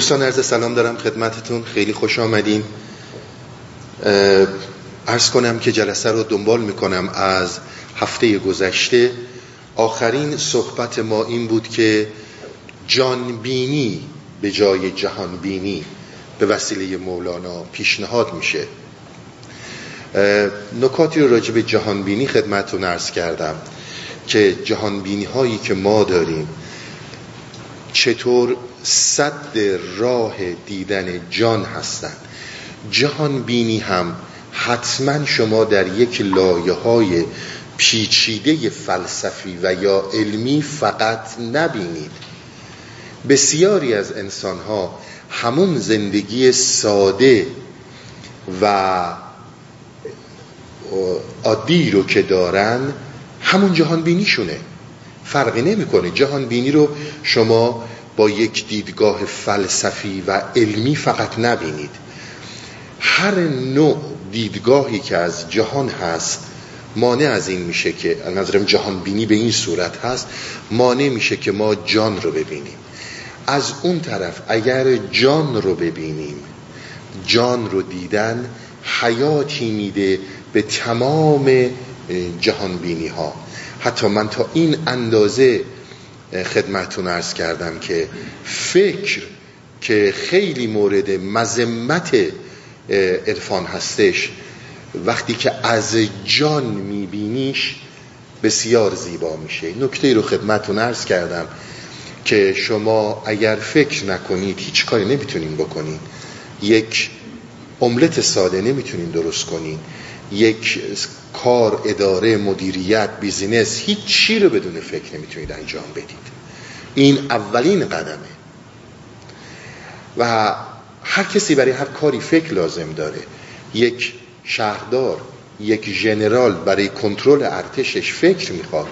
دوستان عرض سلام دارم خدمتتون. خیلی خوش آمدین. ارز کنم که جلسه رو دنبال می‌کنم از هفته گذشته. آخرین صحبت ما این بود که جانبینی به جای جهانبینی به وسیله مولانا پیشنهاد میشه. نکاتی رو راجع به جهانبینی خدمتتون ارز کردم که جهانبینی هایی که ما داریم چطور صد راه دیدن جان هستند. جهان بینی هم حتما شما در یک لایه های پیچیده فلسفی و یا علمی فقط نبینید. بسیاری از انسان ها همون زندگی ساده و عادی رو که دارن همون جهان بینی شونه فرقی نمی‌کنه. جهان بینی رو شما با یک دیدگاه فلسفی و علمی فقط نبینید. هر نوع دیدگاهی که از جهان هست مانع از این میشه که نظرم جهان بینی به این صورت هست مانع میشه که ما جان رو ببینیم. از اون طرف اگر جان رو ببینیم جان رو دیدن حیاتی میده به تمام جهان بینی ها حتی من تا این اندازه خدمتون ارز کردم که فکر که خیلی مورد مذمت عرفان هستش. وقتی که از جان میبینیش بسیار زیبا میشه. نکته رو خدمتون ارز کردم که شما اگر فکر نکنید هیچ کاری نمی‌تونین بکنین. یک املت ساده نمی‌تونین درست کنین. یک کار اداره مدیریت بیزینس هیچ چی رو بدون فکر نمی‌تونید انجام بدید. این اولین قدمه. و هر کسی برای هر کاری فکر لازم داره. یک شهردار یک ژنرال برای کنترل ارتشش فکر می‌خواد.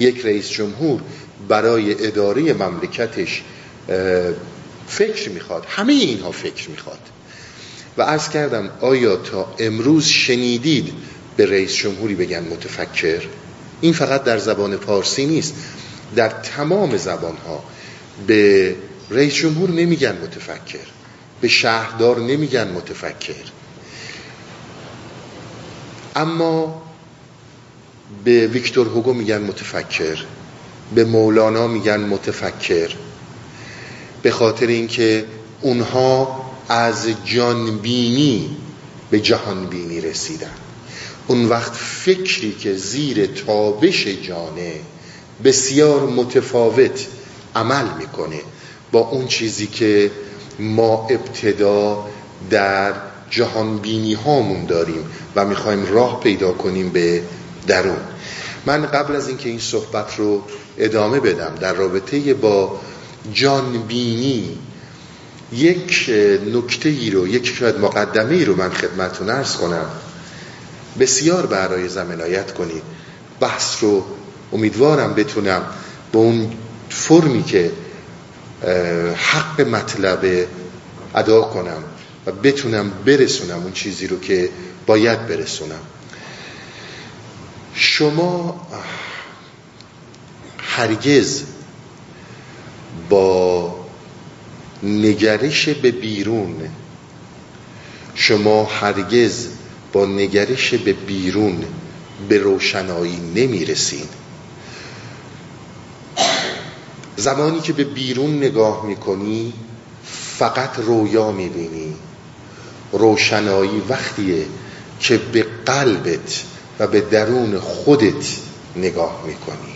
یک رئیس جمهور برای اداره مملکتش فکر می‌خواد. همه اینها فکر می‌خواد. و عرض کردم آیا تا امروز شنیدید به رئیس جمهوری بگن متفکر این فقط در زبان پارسی نیست. در تمام زبان ها به رئیس جمهور نمیگن متفکر به شهردار نمیگن متفکر. اما به ویکتور هوگو میگن متفکر به مولانا میگن متفکر به خاطر اینکه اونها از جانبینی به جهانبینی رسیدن. اون وقت فکری که زیر تابش جانه بسیار متفاوت عمل می‌کنه با اون چیزی که ما ابتدا در جهانبینی هامون داریم و می‌خوایم راه پیدا کنیم به درون. من قبل از اینکه این صحبت رو ادامه بدم در رابطه با جانبینی یک نکته ای رو یک شاید مقدمه ای رو من خدمتون ارز کنم. بسیار برای زمنایت کنید بحث رو امیدوارم بتونم به اون فرمی که حق مطلب ادا کنم و بتونم برسونم اون چیزی رو که باید برسونم. شما هرگز با نگرش به بیرون شما هرگز با نگرش به بیرون به روشنایی نمی‌رسین. زمانی که به بیرون نگاه می‌کنی فقط رویا می‌بینی. روشنایی وقتیه که به قلبت و به درون خودت نگاه می‌کنی.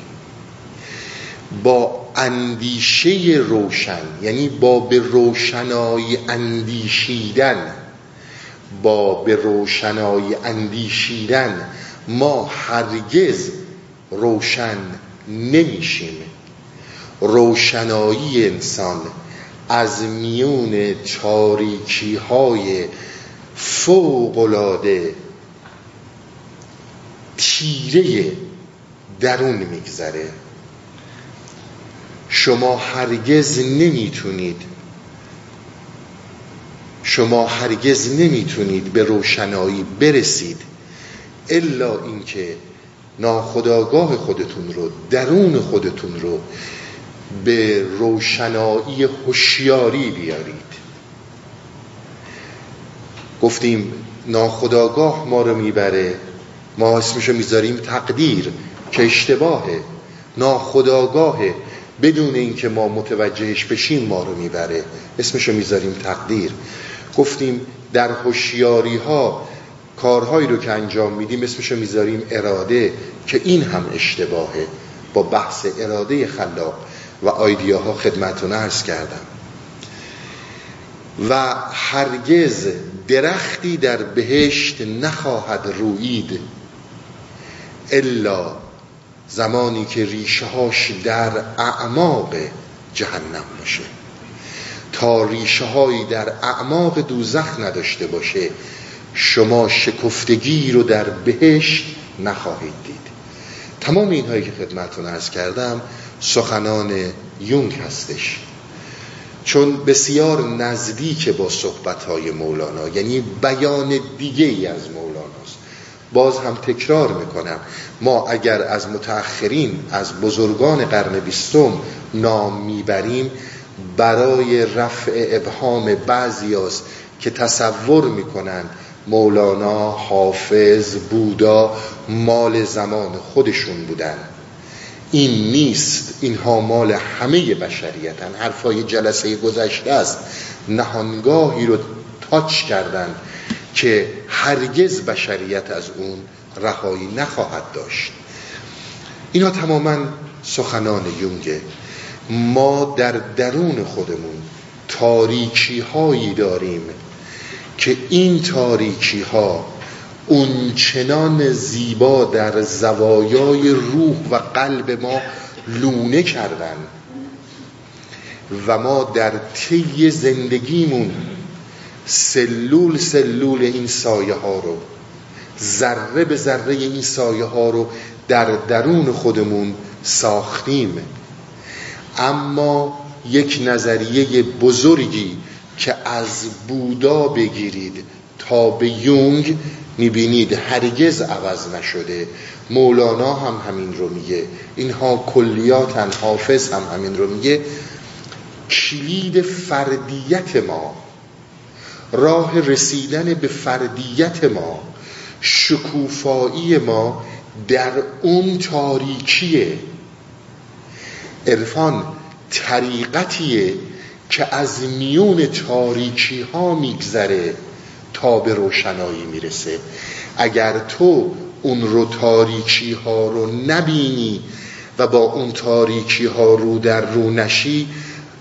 با اندیشه روشن یعنی با به روشنایی اندیشیدن با به روشنایی اندیشیدن ما هرگز روشن نمیشیم. روشنایی انسان از میون تاریکی های فوقلاده تیره درون میگذره. شما هرگز نمی‌تونید شما هرگز نمی‌تونید به روشنایی برسید الا اینکه ناخداگاه خودتون رو درون خودتون رو به روشنایی هوشیاری بیارید. گفتیم ناخداگاه ما رو می‌بره ما اسمشو می‌ذاریم تقدیر که اشتباهه. ناخداگاهه بدون اینکه ما متوجهش بشیم ما رو می‌بره اسمشو می‌ذاریم تقدیر. گفتیم در هوشیاری ها کارهایی رو که انجام میدیم اسمشو می‌ذاریم اراده که این هم اشتباهه. با بحث اراده خلاق و آیدیاها خدمتون ارز کردم. و هرگز درختی در بهشت نخواهد روید الا زمانی که ریشه هاش در اعماق جهنم باشه. تا ریشه هایی در اعماق دوزخ نداشته باشه شما شکفتگی رو در بهشت نخواهید دید. تمام اینهایی که خدمتون ارز کردم سخنان یونگ هستش. چون بسیار نزدیک با صحبتهای مولانا یعنی بیان دیگه ای از مولاناست باز هم تکرار می‌کنم ما اگر از متأخرین از بزرگان قرن بیستم نام می‌بریم برای رفع ابهام بعضی که تصور می‌کنن مولانا، حافظ، بودا مال زمان خودشون بودن. این نیست اینها مال همه بشریتن. حرفای جلسه گذشته است. نهانگاهی رو تاچ کردن که هرگز بشریت از اون رهایی نخواهد داشت. اینا تماما سخنان یونگه ما در درون خودمون تاریکی هایی داریم که این تاریکی ها اون چنان زیبا در زوایای روح و قلب ما لونه کردن و ما در طی زندگیمون سلول سلول این سایه ها رو ذره به ذره این سایه ها رو در درون خودمون ساختیم. اما یک نظریه بزرگی که از بودا بگیرید تا به یونگ می‌بینید هرگز عوض نشده. مولانا هم همین رو میگه. اینها کلیاتن حافظ هم همین رو میگه. کلید فردیت ما راه رسیدن به فردیت ما شکوفایی ما در اون تاریکیه عرفان طریقتیه که از میون تاریکی ها میگذره تا به روشنایی می‌رسه. اگر تو اون رو تاریکی ها رو نبینی و با اون تاریکی ها رو در رو نشی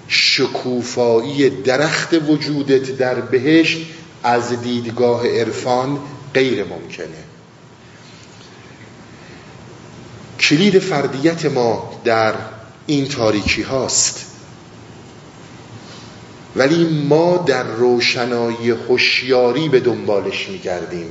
شکوفایی درخت وجودت در بهشت از دیدگاه عرفان غیر ممکنه. کلید فردیت ما در این تاریکی هاست. ولی ما در روشنایی خوشیاری به دنبالش میگردیم.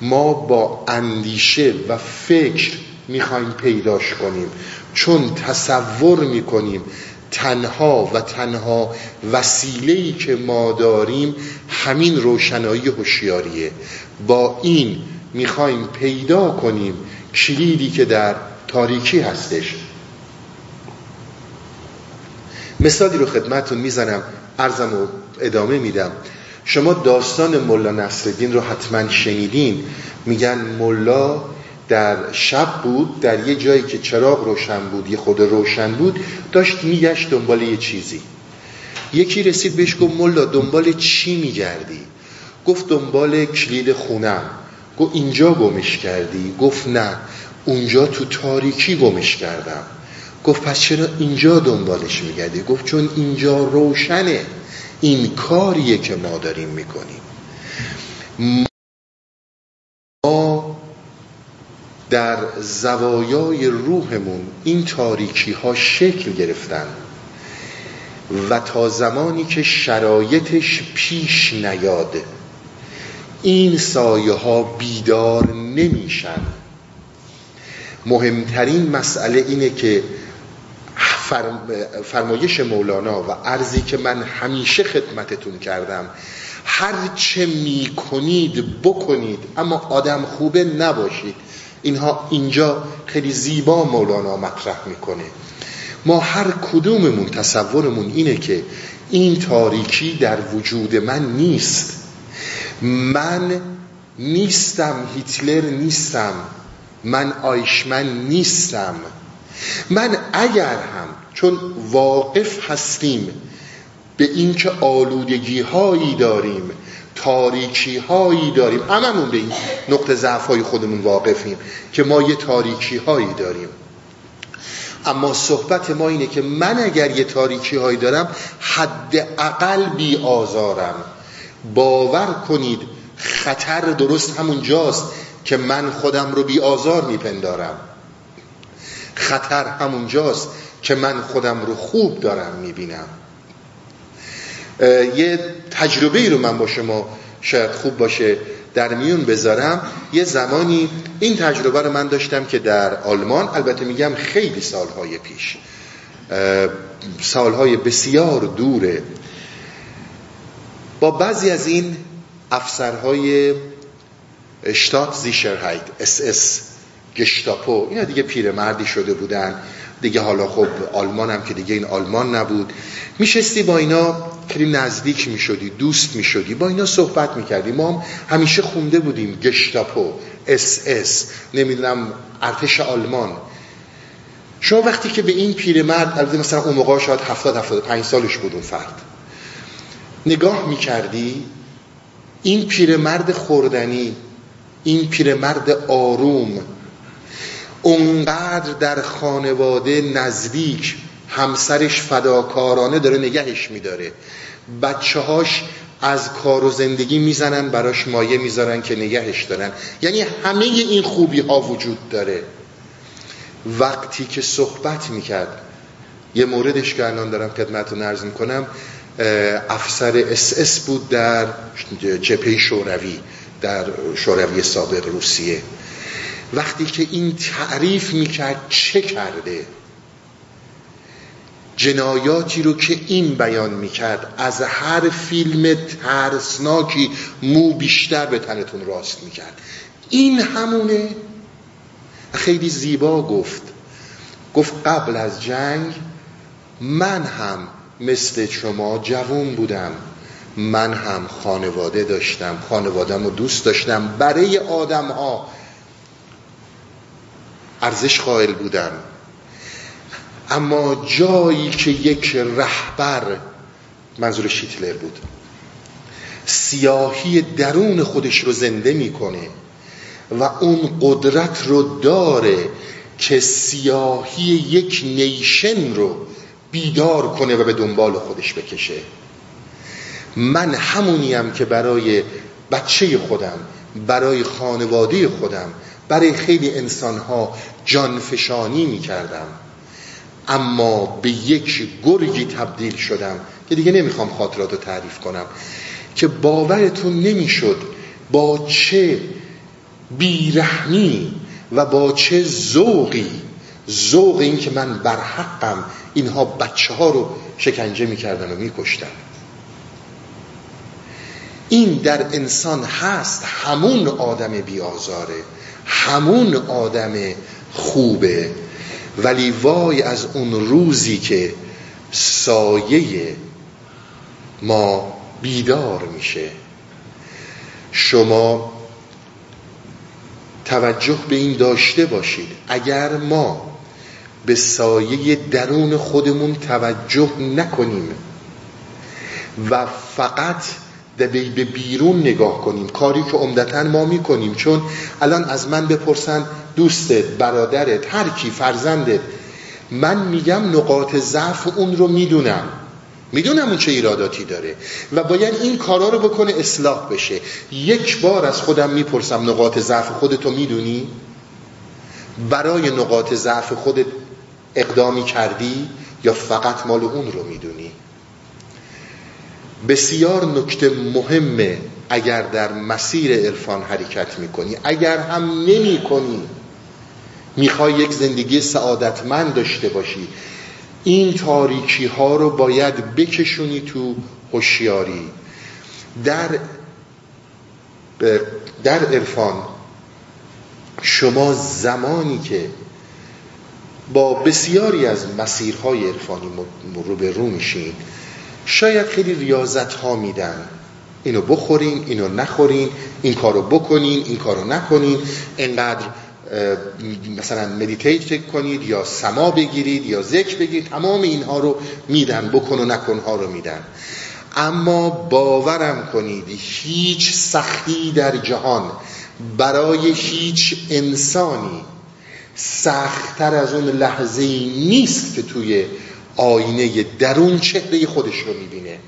ما با اندیشه و فکر می‌خوایم پیداش کنیم. چون تصور می‌کنیم تنها و تنها وسیله‌ای که ما داریم همین روشنایی هوشیاریه. با این می‌خوایم پیدا کنیم کلیدی که در تاریکی هستش. مثالی رو خدمتون می‌زنم ارزم و ادامه میدم. شما داستان ملا نصرالدین رو حتما شنیدین. میگن ملا در شب بود در یه جایی که چراغ روشن بود یه خود روشن بود داشت میگشت دنبال یه چیزی. یکی رسید بهش گفت ملا دنبال چی میگردی؟ گفت دنبال کلید خونم. گفت اینجا گمش کردی؟ گفت نه اونجا تو تاریکی گمش کردم. گفت پس چرا اینجا دنبالش میگردی؟ گفت چون اینجا روشنه. این کاریه که ما داریم می‌کنیم. ما در زوایای روحمون این تاریکی ها شکل گرفتن و تا زمانی که شرایطش پیش نیاد این سایه ها بیدار نمیشن. مهمترین مسئله اینه که فرمایش مولانا و عرضی که من همیشه خدمتتون کردم هر چه می کنید بکنید اما آدم خوبه نباشید. اینها اینجا خیلی زیبا مولانا مطرح می‌کنه. ما هر کدوممون تصورمون اینه که این تاریکی در وجود من نیست. من نیستم هیتلر نیستم. من آیشمن نیستم. من اگر هم چون واقف هستیم به اینکه آلودگی هایی داریم تاریکی هایی داریم هممون به این نقطه ضعف های خودمون واقفیم که ما یه تاریکی هایی داریم. اما صحبت ما اینه که من اگر یه تاریکی هایی دارم حداقل بی آزارم. باور کنید خطر درست همون جاست که من خودم رو بی آزار میپندارم. خطر همون جاست که من خودم رو خوب دارم می‌بینم. یه تجربه رو من با شما شاید خوب باشه در میون بذارم. یه زمانی این تجربه رو من داشتم که در آلمان البته میگم خیلی سالهای پیش. سالهای بسیار دوره. با بعضی از این افسرهای Staatssicherheit اس اس. گشتاپو اینا دیگه پیرمردی شده بودن. دیگه حالا خب آلمان هم که دیگه این آلمان نبود. میشستی با اینا خیلی نزدیک می‌شدی دوست می‌شدی با اینا صحبت می‌کردی. ما هم همیشه خونده بودیم گشتاپو اس اس نمی‌دونم ارتش آلمان. شما وقتی که به این پیرمرد البته مثلا اون موقع شاید 70 75 سالش بود اون فرد نگاه می‌کردی این پیرمرد خوردنی این پیرمرد آروم اونقدر در خانواده نزدیک همسرش فداکارانه داره نگهش میداره. بچه هاش از کار و زندگی می‌زنن براش مایه می‌ذارن که نگهش دارن. یعنی همه این خوبی ها وجود داره. وقتی که صحبت می‌کرد یه موردش که الان دارم خدمتتون عرض می‌کنم افسر اس اس بود در جبهه شوروی در شوروی سابق روسیه. وقتی که این تعریف می‌کرد چه کرده؟ جنایاتی رو که این بیان می‌کرد از هر فیلم ترسناکی مو بیشتر به تنتون راست می‌کرد. این همونه. خیلی زیبا گفت. گفت قبل از جنگ من هم مثل شما جوون بودم. من هم خانواده داشتم. خانوادم رو دوست داشتم. برای آدم ها ارزش قائل بودم. اما جایی که یک رهبر منظور شیتلر بود. سیاهی درون خودش رو زنده می‌کنه و اون قدرت رو داره که سیاهی یک نیشن رو بیدار کنه و به دنبال خودش بکشه. من همونیم که برای بچه خودم برای خانواده خودم برای خیلی انسانها جانفشانی می‌کردم. اما به یک گرگی تبدیل شدم که دیگه نمی‌خوام خاطرات رو تعریف کنم که باورتون نمی‌شد با چه بیرحمی و با چه ذوقی ذوق این که من بر حقم اینها بچه ها رو شکنجه می‌کردن و میکشتن این در انسان هست همون آدم بیازاره همون آدم خوبه. ولی وای از اون روزی که سایه ما بیدار میشه. شما توجه به این داشته باشید. اگر ما به سایه درون خودمون توجه نکنیم و فقط به بیرون نگاه کنیم. کاری که عمدتا ما می‌کنیم. چون الان از من بپرسن دوستت برادرت هر کی فرزندت من میگم نقاط ضعف اون رو می‌دونم. می‌دونم اون چه ایراداتی داره. و باید این کارا رو بکنه اصلاح بشه. یک بار از خودم می‌پرسم نقاط ضعف خودتو می‌دونی؟ برای نقاط ضعف خودت اقدامی کردی یا فقط مال اون رو می‌دونی؟ بسیار نکته مهمه اگر در مسیر عرفان حرکت می‌کنی اگر هم نمی کنی می‌خوای یک زندگی سعادتمند داشته باشی این تاریکی ها رو باید بکشونی تو هوشیاری. در در عرفان شما زمانی که با بسیاری از مسیرهای عرفانی رو به رو میشین شاید خیلی ریاضت ها میدن. اینو بخورین اینو نخورین این کارو بکنین این کارو نکنین. اینقدر مثلا مدیتیت کنید یا سما بگیرید یا ذکر بگیرید تمام اینها رو میدن بکن و نکن ها رو میدن. اما باورم کنید هیچ سختی در جهان برای هیچ انسانی سختتر از اون لحظه نیست که توی آینه درون چهره خودش رو می‌بینه.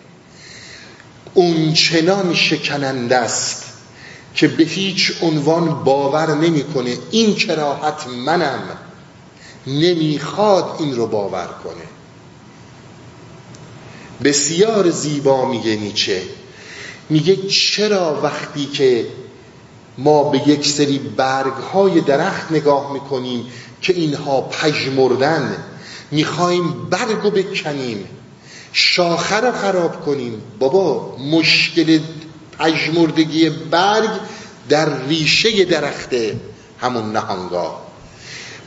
اون چنان شکننده است که به هیچ عنوان باور نمی‌کنه این کراحت منم. نمی‌خواد این رو باور کنه. بسیار زیبا میگه نیچه. میگه چرا وقتی که ما به یک سری برگ های درخت نگاه می‌کنیم که اینها پژمردن می‌خوایم برگ رو بکنیم. شاخه رو خراب کنیم. بابا مشکل پژمردگی برگ در ریشه درخته. همون نهانگاه.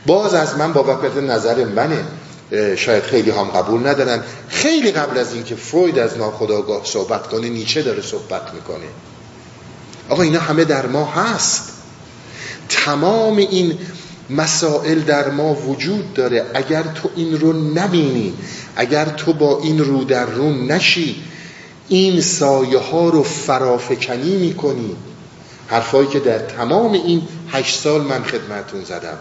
باز از من با وقت نظر منه. شاید خیلی هم قبول ندارن. خیلی قبل از اینکه فروید از ناخداگاه صحبت کنه نیچه داره صحبت می‌کنه. آقا اینا همه در ما هست. تمام این مسائل در ما وجود داره. اگر تو این رو نبینی اگر تو با این رو در رو نشی این سایه ها رو فرافکنی می‌کنی. حرفایی که در تمام این هشت سال من خدمتون زدم.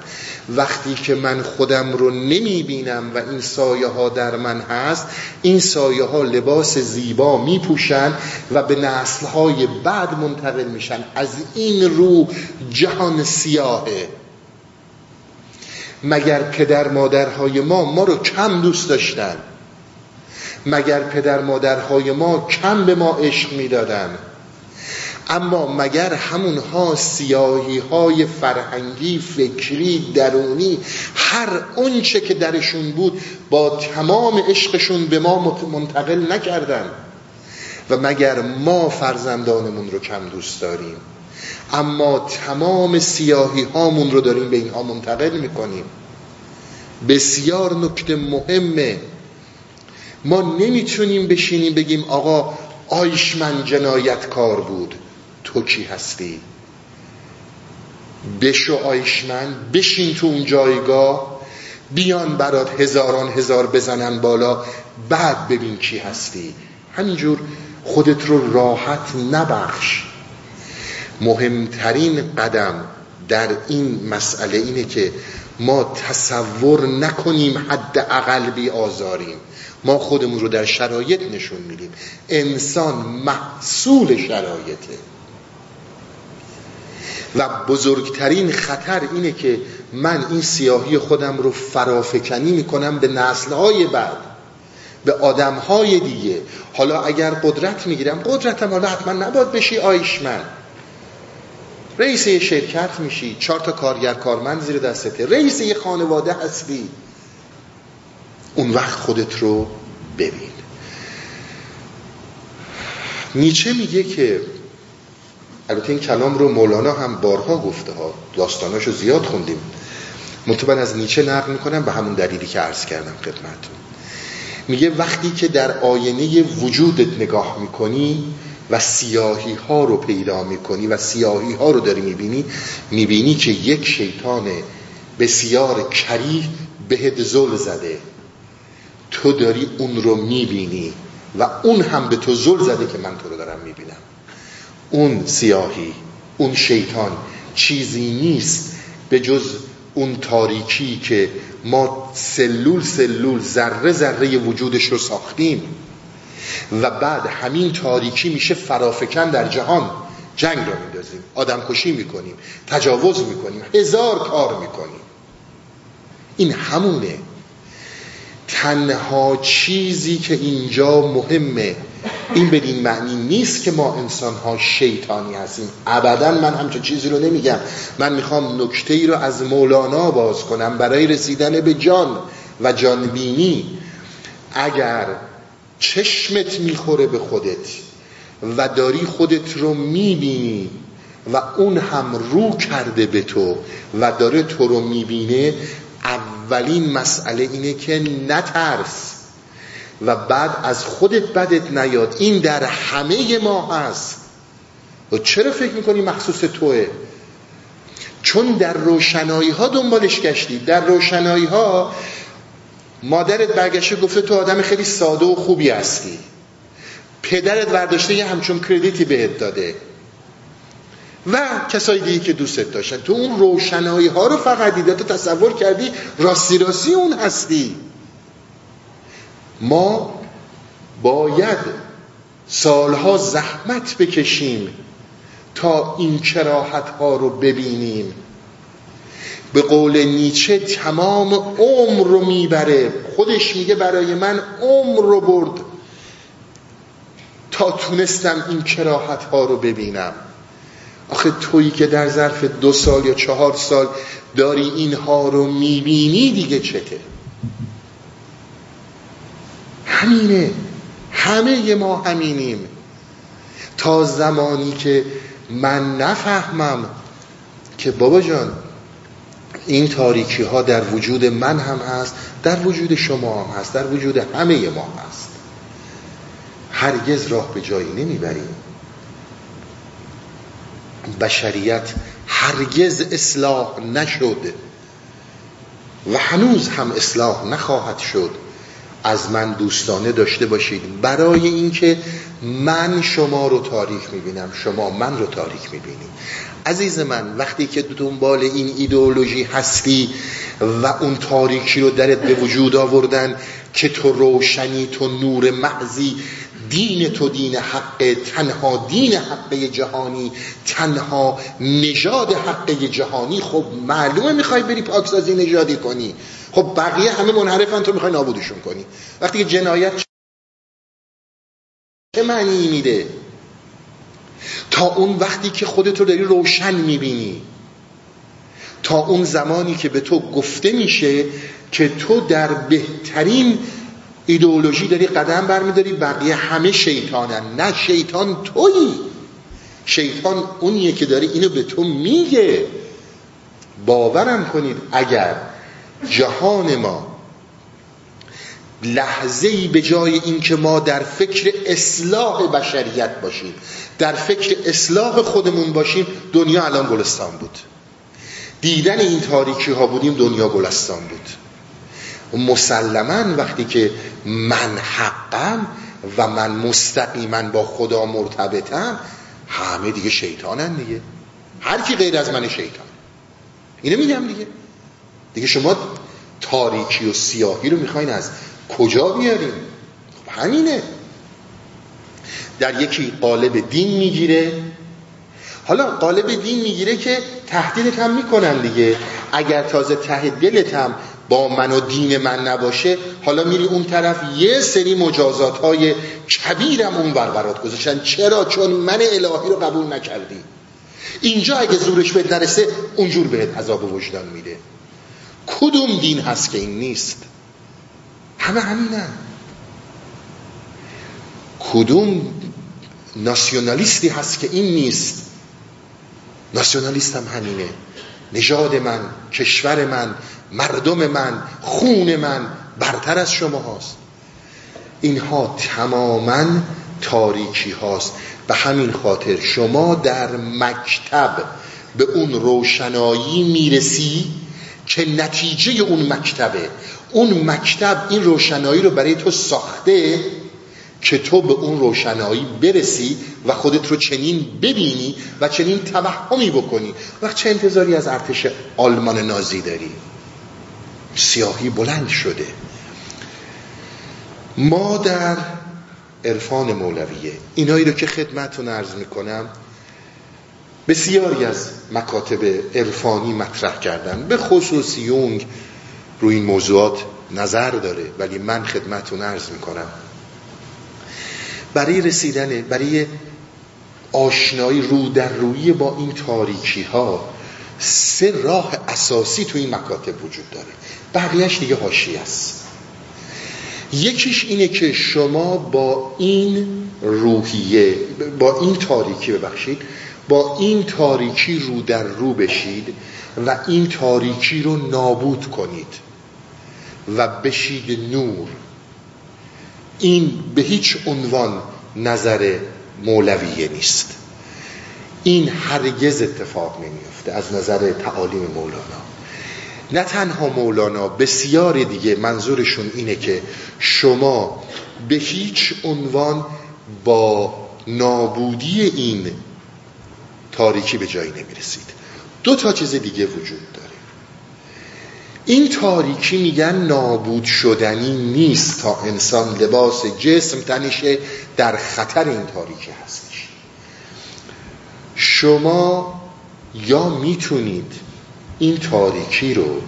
وقتی که من خودم رو نمی بینم و این سایه ها در من هست این سایه ها لباس زیبا می پوشن و به نسل های بعد منتقل میشن. از این رو جهان سیاهه. مگر پدر مادرهای ما ما رو کم دوست داشتن. مگر پدر مادرهای ما کم به ما عشق می‌دادن. اما مگر همونها سیاهی های فرهنگی فکری درونی هر اونچه که درشون بود با تمام عشقشون به ما منتقل نکردن؟ و مگر ما فرزندانمون رو کم دوست داریم؟ اما تمام سیاهی هامون رو داریم به اینها منتقل می‌کنیم. بسیار نکته مهمه. ما نمی‌تونیم بشینیم بگیم آقا آیشمن جنایت کار بود. تو کی هستی؟ بشو آیشمن بشین تو اون جایگاه بیان برات هزاران هزار بزنن بالا بعد ببین کی هستی. همینجور خودت رو راحت نبخش. مهمترین قدم در این مسئله اینه که ما تصور نکنیم حد اقل بی آزاریم ما خودمون رو در شرایط نشون میدیم. انسان محصول شرایطه. و بزرگترین خطر اینه که من این سیاهی خودم رو فرافکنی می‌کنم به نسلهای بعد به آدمهای دیگه. حالا اگر قدرت می‌گیرم قدرتم حالا حتما نباید بشی آیشمن. رئیس یه شرکت میشی. چهار تا کارگر کارمند زیر دستته. رئیس یه خانواده هستی. اون وقت خودت رو ببین. نیچه میگه که البته این کلام رو مولانا هم بارها گفته ها. داستاناشو زیاد خوندیم. مطمئن از نیچه نقل می‌کنم به همون دلیلی که عرض کردم خدمتتون. میگه وقتی که در آینه وجودت نگاه می‌کنی و سیاهی ها رو پیدا می‌کنی و سیاهی ها رو داری می‌بینی می‌بینی که یک شیطان بسیار کریه بهت زل زده. تو داری اون رو می‌بینی و اون هم به تو زل زده که من تو رو دارم می‌بینم. اون سیاهی اون شیطان چیزی نیست به جز اون تاریکی که ما سلول سلول ذره ذره وجودش رو ساختیم. و بعد همین تاریکی میشه فرافکن در جهان. جنگ را میندازیم آدم کشی می‌کنیم تجاوز می‌کنیم هزار کار می‌کنیم. این همونه. تنها چیزی که اینجا مهمه این بدین معنی نیست که ما انسان ها شیطانی هستیم. ابدا من همچون چیزی رو نمیگم. من می‌خوام نکته ای رو از مولانا باز کنم برای رسیدن به جان و جانبینی. اگر چشمت می‌خوره به خودت و داری خودت رو می‌بینی و اون هم رو کرده به تو و داره تو رو می‌بینه اولین مسئله اینه که نترس و بعد از خودت بدت نیاد. این در همه ما هست. و چرا فکر می‌کنی مخصوص توه؟ چون در روشنایی ها دنبالش گشتی. در روشنایی ها مادرت برگشته گفته تو آدم خیلی ساده و خوبی هستی. پدرت برداشته یه همچون کردیتی بهت داده. و کسایی دیگه که دوستت داشتن. تو اون روشنایی ها رو فقط دیده تو تصور کردی راستی راستی اون هستی. ما باید سالها زحمت بکشیم تا این کراحت ها رو ببینیم. به قول نیچه تمام عمر رو می‌بره. خودش میگه برای من عمر رو برد تا تونستم این کراحت ها رو ببینم. آخه تویی که در ظرف دو سال یا چهار سال داری اینها رو می‌بینی دیگه چته؟ همینه. همه ما همینیم. تا زمانی که من نفهمم که بابا جان این تاریکی ها در وجود من هم هست در وجود شما هم هست در وجود همه ما هست. هرگز راه به جایی نمی‌بریم. بشریت هرگز اصلاح نشد و هنوز هم اصلاح نخواهد شد. از من دوستانه داشته باشید. برای اینکه من شما رو تاریک می‌بینم شما من رو تاریک می‌بینید. عزیز من وقتی که دنبال این ایدئولوژی هستی و اون تاریکی رو درت به وجود آوردن که تو روشنی تو نور محضی دین تو دین حق تنها دین حقه جهانی تنها نژاد حقه جهانی خب معلومه می‌خوای بری پاکسازی نژادی کنی. خب بقیه همه منحرفن تو می‌خوای نابودشون کنی. وقتی که جنایت چه معنی میده؟ تا اون وقتی که خودتو داری روشن می‌بینی. تا اون زمانی که به تو گفته میشه که تو در بهترین ایدئولوژی داری قدم برمیداری بقیه همه شیطانن. نه شیطان تویی. شیطان اونیه که داره اینو به تو میگه. باورم کنید اگر جهان ما لحظه ای به جای اینکه ما در فکر اصلاح بشریت باشیم در فکر اصلاح خودمون باشیم دنیا الان گلستان بود. دیدن این تاریکی ها بودیم دنیا گلستان بود. مسلما وقتی که من حقم و من مستقیما با خدا مرتبطم همه دیگه شیطانن دیگه. هر کی غیر از من شیطان. اینو میگم دیگه. دیگه شما تاریکی و سیاهی رو می‌خواین از کجا بیاریم خب همینه. در یکی قالب دین می‌گیره. حالا قالب دین می‌گیره که تهدیدت هم می‌کنن دیگه. اگر تازه ته دلت هم با من و دین من نباشه حالا میری اون طرف یه سری مجازات های کبیرم اون برات گذاشتن. چرا؟ چون من الهی رو قبول نکردی. اینجا اگه زورش بهت نرسه اونجور بهت عذاب وجدان میده. کدوم دین هست که این نیست؟ همه همینن. کدوم ناسیونالیستی هست که این نیست. ناسیونالیست هم همینه. نژاد من کشور من مردم من خون من برتر از شما هاست. اینها تماما تاریکی هاست. به همین خاطر شما در مکتب به اون روشنایی می‌رسی که نتیجه اون مکتبه. اون مکتب این روشنایی رو برای تو ساخته که تو به اون روشنایی برسی و خودت رو چنین ببینی و چنین توهمی بکنی. وقت چه انتظاری از ارتش آلمان نازی داری؟ سیاهی بلند شده. ما در عرفان مولویه. اینایی رو که خدمتون عرض می‌کنم بسیاری از مکاتب عرفانی مطرح کردن. به خصوص یونگ. روی این موضوعات نظر داره ولی من خدمتون عرض می‌کنم. برای رسیدن برای آشنایی رو در روی با این تاریکی ها سه راه اساسی تو این مکاتب وجود داره. بقیهش دیگه هاشی است. یکیش اینه که شما با این روحیه با این تاریکی ببخشید با این تاریکی رو در رو بشید و این تاریکی رو نابود کنید و بشید نور. این به هیچ عنوان نظر مولویه نیست. این هرگز اتفاق نمیفته از نظر تعالیم مولانا. نه تنها مولانا بسیار دیگه منظورشون اینه که شما به هیچ عنوان با نابودی این تاریکی به جایی نمی‌رسید. دو تا چیز دیگه وجود داره. این تاریکی میگن نابود شدنی نیست تا انسان لباس جسم تنشه در خطر این تاریکی هستش. شما یا می‌تونید این تاریکی رو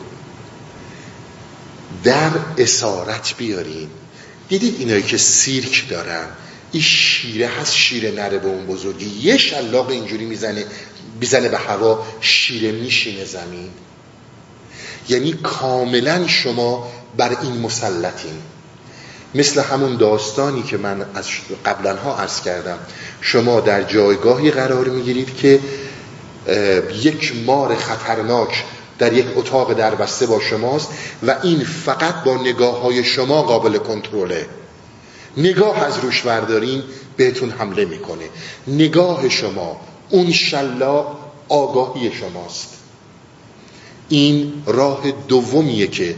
در اسارت بیارین. دیدید اینایی که سیرک دارن؟ این شیره هست شیره نره به اون بزرگی. یه شلاق اینجوری می‌زنه بیزنه به هوا شیره میشینه زمین. یعنی کاملا شما بر این مسلطین. مثل همون داستانی که من از قبلا ها عرض کردم. شما در جایگاهی قرار می‌گیرید که یک مار خطرناک در یک اتاق دربسته با شماست و این فقط با نگاه های شما قابل کنترله. نگاه از روش بردارین بهتون حمله می‌کنه. نگاه شما اون شلا آگاهی شماست. این راه دومیه که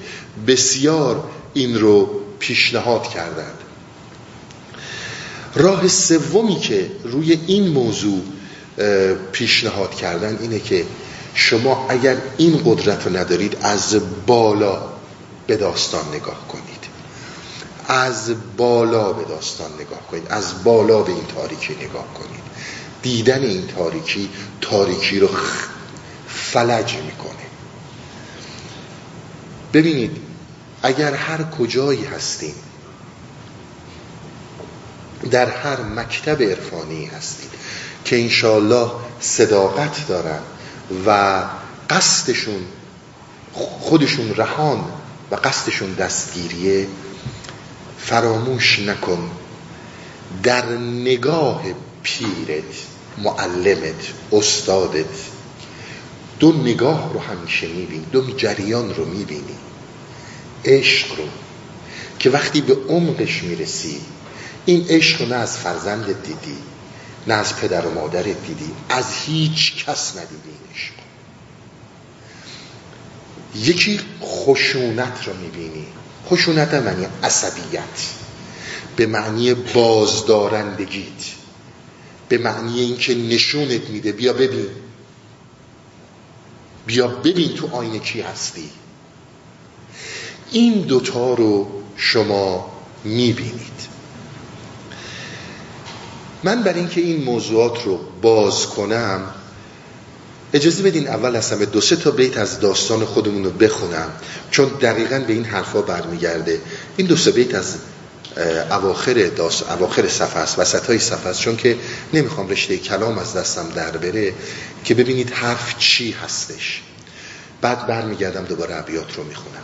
بسیار این رو پیشنهاد کردند. راه سومی که روی این موضوع پیشنهاد کردن اینه که شما اگر این قدرت رو ندارید از بالا به داستان نگاه کنید. از بالا به داستان نگاه کنید. از بالا به این تاریکی نگاه کنید. دیدن این تاریکی تاریکی رو فلج می‌کنه. ببینید اگر هر کجایی هستیم در هر مکتب عرفانی هستید که انشالله صداقت دارن و قصدشون خودشون رهان و قصدشون دستگیریه فراموش نکن. در نگاه پیرت معلمت استادت دو نگاه رو همیشه می‌بینی دو جریان رو می‌بینی. عشق رو که وقتی به عمقش می‌رسی این عشق رو نه از فرزندت دیدی نه از پدر و مادرت دیدی از هیچ کس ندیدی این عشق یکی خشونت رو می‌بینی. خشونت معنی عصبیت. به معنی بازدارندگیت. به معنی اینکه نشونت میده بیا ببین. بیا ببین تو آینه کی هستی. این دوتا رو شما می‌بینید. من برای اینکه این موضوعات رو باز کنم اجازه بدین اول اصلا به دو سه تا بیت از داستان خودمون رو بخونم چون دقیقا به این حرفا برمیگرده. این دو سه بیت از اواخر داست اواخر صفحه است وسط های صفحه است. چون که نمی‌خوام رشته کلام از دستم در بره که ببینید حرف چی هستش. بعد برمیگردم دوباره ابیات رو می‌خونم.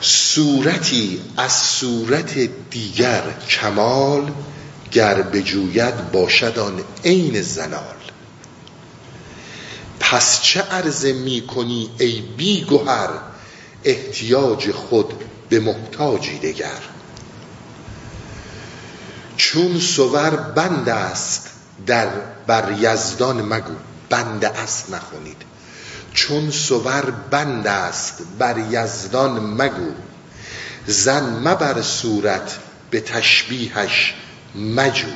صورتی از صورت دیگر کمال گر بجوید باشد آن عین زلال. پس چه عرضه می کنی ای بی گوهر احتیاج خود به محتاجی دگر. چون سور بند است در بر یزدان مگو بند است نخونید. چون سور بند است بر یزدان مگو زن مبر صورت به تشبیهش مجو.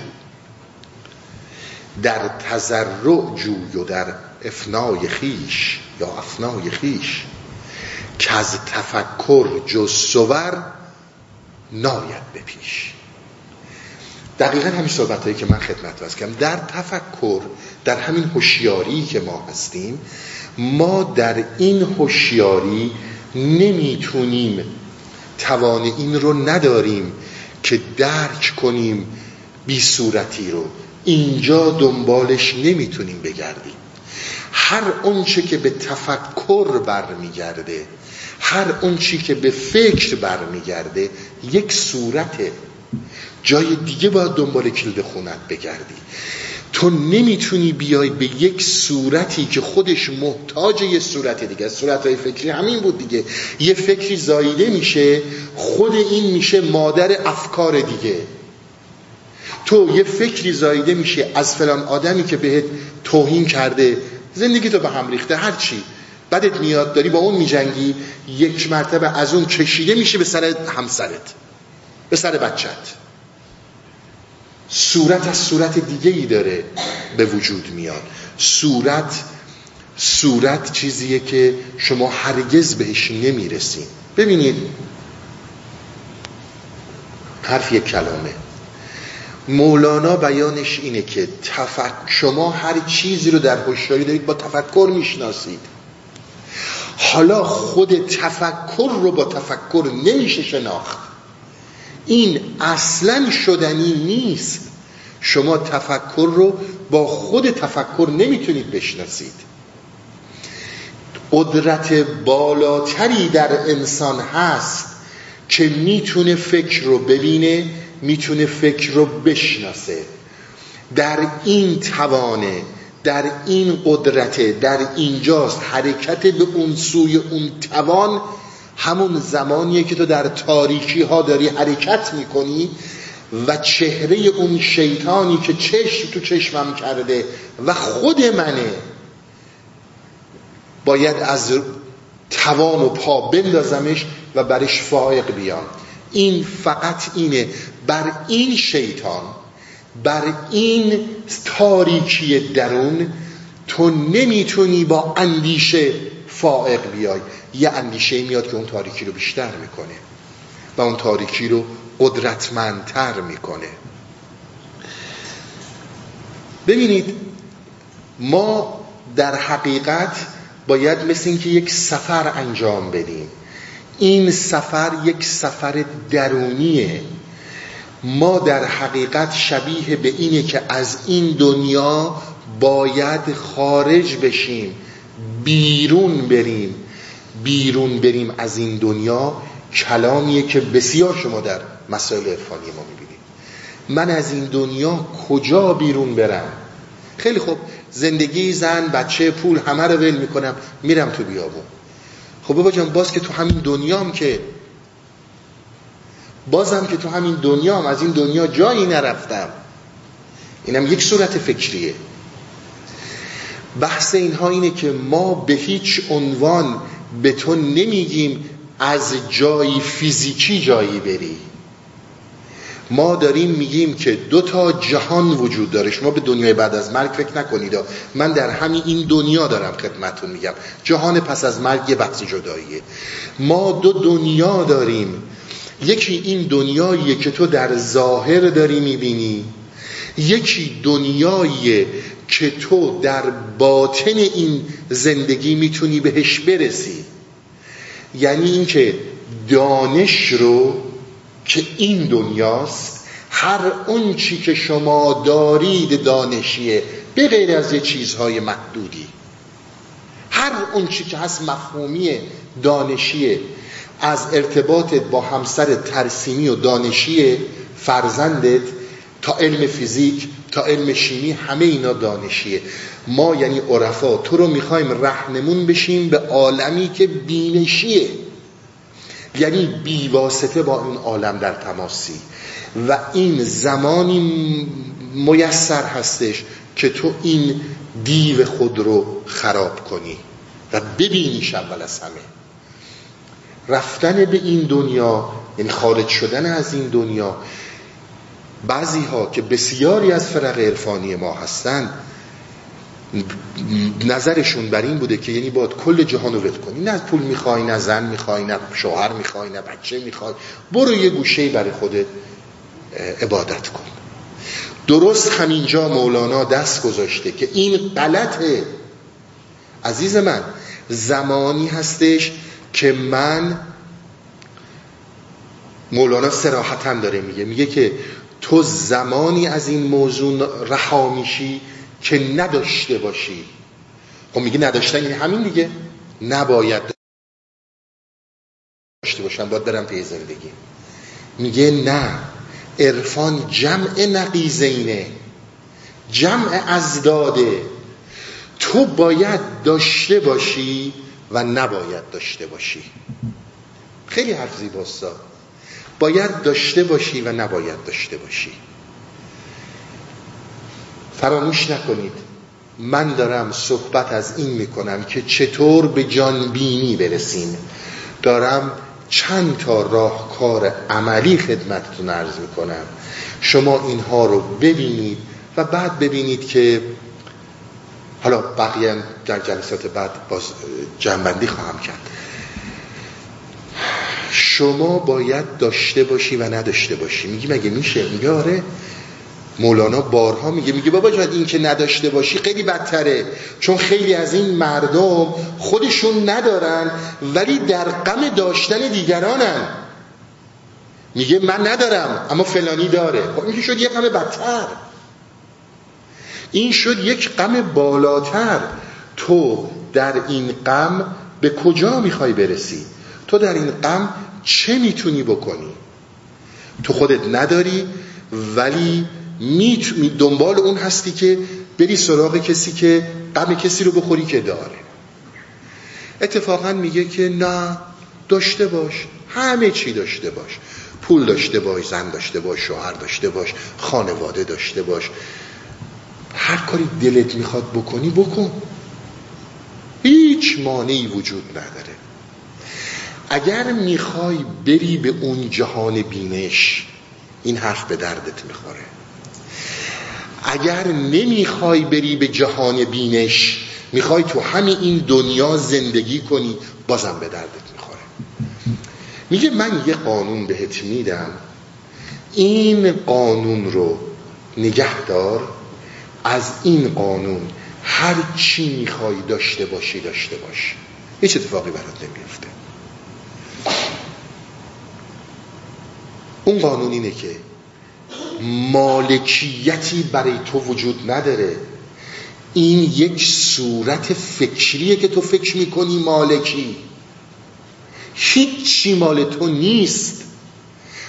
در تزرع جوی و در افنای خیش یا افنای خیش که از تفکر جز سور ناید بپیش دقیقا همین صحبت هایی که من خدمت وز کردم در تفکر در همین هوشیاری که ما هستیم ما در این هوشیاری نمی‌تونیم توان این رو نداریم که درک کنیم بی صورتی رو. اینجا دنبالش نمی‌تونیم بگردیم. هر اونچه که به تفکر برمیگرده هر اونچه که به فکر برمیگرده یک صورته جای دیگه باید دنبال کلید خونت بگردی. تو نمی‌تونی بیای به یک صورتی که خودش محتاج یه صورت دیگه. صورت های فکری همین بود دیگه. یه فکری زاییده میشه خود این میشه مادر افکار دیگه. تو یه فکری زاییده میشه از فلان آدمی که بهت توهین کرده. زندگی تو به هم ریخته هر چی. بعدت میاد داری با اون میجنگی یک مرتبه از اون کشیده میشه به سر همسرت به سر بچت صورت از صورت دیگه ای داره به وجود میاد. صورت صورت چیزیه که شما هرگز بهش نمی‌رسین ببینید. حرف یک کلامه مولانا بیانش اینه که تفک... شما هر چیزی رو در هوشیاری دارید با تفکر می‌شناسید. حالا خود تفکر رو با تفکر نمیشه شناخت. این اصلا شدنی نیست. شما تفکر رو با خود تفکر نمی‌تونید بشناسید. قدرت بالاتری در انسان هست که می‌تونه فکر رو ببینه می‌تونه فکر رو بشناسه. در این توانه در این قدرته در اینجاست حرکت به اون سوی اون توان همون زمانیه که تو در تاریکی ها داری حرکت می‌کنی و چهره اون شیطانی که چشم تو چشمم کرده و خود منه باید از توان و پا بندازمش و برش فائق بیام. این فقط اینه. بر این شیطان بر این تاریکی درون تو نمی‌تونی با اندیشه فائق بیای. یه اندیشه میاد که اون تاریکی رو بیشتر می‌کنه و اون تاریکی رو قدرتمندتر می‌کنه. ببینید ما در حقیقت باید مثل اینکه یک سفر انجام بدیم. این سفر یک سفر درونیه. ما در حقیقت شبیه به اینه که از این دنیا باید خارج بشیم. بیرون بریم بیرون بریم از این دنیا کلامیه که بسیار شما در مسائل عرفانی ما می‌بینید. من از این دنیا کجا بیرون برم؟ خیلی خوب زندگی زن بچه پول همه رو ول می‌کنم میرم تو بیابون. خب بابا جان باز که تو همین دنیام که بازم که تو همین دنیام از این دنیا جایی نرفتم. اینم یک صورت فکریه. بحث اینها اینه که ما به هیچ عنوان به تو نمیگیم از جایی فیزیکی جایی بری. ما داریم میگیم که دو تا جهان وجود داره. شما به دنیای بعد از مرگ فکر نکنید. من در همین این دنیا دارم خدمتون میگم. جهان پس از مرگ یه بحث جداییه. ما دو دنیا داریم. یکی این دنیاییه که تو در ظاهر داری می‌بینی. یکی دنیاییه که تو در باطن این زندگی می‌تونی بهش برسی. یعنی اینکه دانش رو که این دنیاست هر اون چی که شما دارید دانشیه به غیر از یه چیزهای محدودی. هر اون چی که هست مفهومی دانشیه. از ارتباطت با همسر ترسیمی و دانشی فرزندت تا علم فیزیک تا علم شیمی همه اینا دانشیه. ما یعنی عرفا تو رو می‌خوایم رهنمون بشیم به عالمی که بینشیه. یعنی بیواسطه با این عالم در تماسی و این زمانی میسر هستش که تو این دیو خود رو خراب کنی و ببینیش اول از همه. رفتن به این دنیا یعنی خارج شدن از این دنیا بعضی ها که بسیاری از فرق عرفانی ما هستند نظرشون بر این بوده که یعنی باید کل جهان رو ول کنی. نه پول می‌خوای نه زن می‌خوای نه شوهر می‌خوای نه بچه می‌خوای. برو یه گوشه برای خودت عبادت کن. درست همینجا مولانا دست گذاشته که این غلطه عزیز من زمانی هستش که من مولانا سراحتا داره میگه میگه که تو زمانی از این موضوع رها میشی که نداشته باشی. خب میگه نداشتن یعنی همین دیگه. نباید داشته باشم باید برم پی زندگی. میگه نه. عرفان جمع نقیزینه جمع از داده. تو باید داشته باشی و نباید داشته باشی. خیلی حرف زیباستا باید داشته باشی و نباید داشته باشی. فراموش نکنید. من دارم صحبت از این می‌کنم که چطور به جانبینی برسیم. دارم چند تا راهکار عملی خدمتتون عرض می‌کنم. شما اینها رو ببینید و بعد ببینید که حالا بقیه در جلسات بعد باز جنبندی خواهم کرد. شما باید داشته باشی و نداشته باشی. میگی مگه میشه؟ میگه آره. مولانا بارها میگه میگه بابا جان این که نداشته باشی خیلی بدتره. چون خیلی از این مردم خودشون ندارن ولی در غم داشتن دیگرانن. میگه من ندارم اما فلانی داره. خب این شد یه غم بدتر. این شد یک غم بالاتر. تو در این غم به کجا می‌خوای برسی؟ تو در این غم چه می‌تونی بکنی؟ تو خودت نداری ولی می دنبال اون هستی که بری سراغ کسی که غم کسی رو بخوری که داره. اتفاقا میگه که نه داشته باش. همه چی داشته باش. پول داشته باش زن داشته باش شوهر داشته باش خانواده داشته باش. هر کاری دلت می‌خواد بکنی بکن. هیچ مانعی وجود نداره. اگر می‌خوای بری به اون جهان بینش این حرف به دردت می‌خوره. اگر نمی‌خوای بری به جهان بینش می‌خوای تو همین این دنیا زندگی کنی بازم به دردت می‌خوره. میگه من یه قانون بهت میدم. این قانون رو نگه دار. از این قانون هر چی می‌خوای داشته باشی داشته باش. هیچ اتفاقی برات نمیفته اون قانون اینه که مالکیتی برای تو وجود نداره. این یک صورت فکریه که تو فکر می‌کنی مالکی. هیچی مال تو نیست.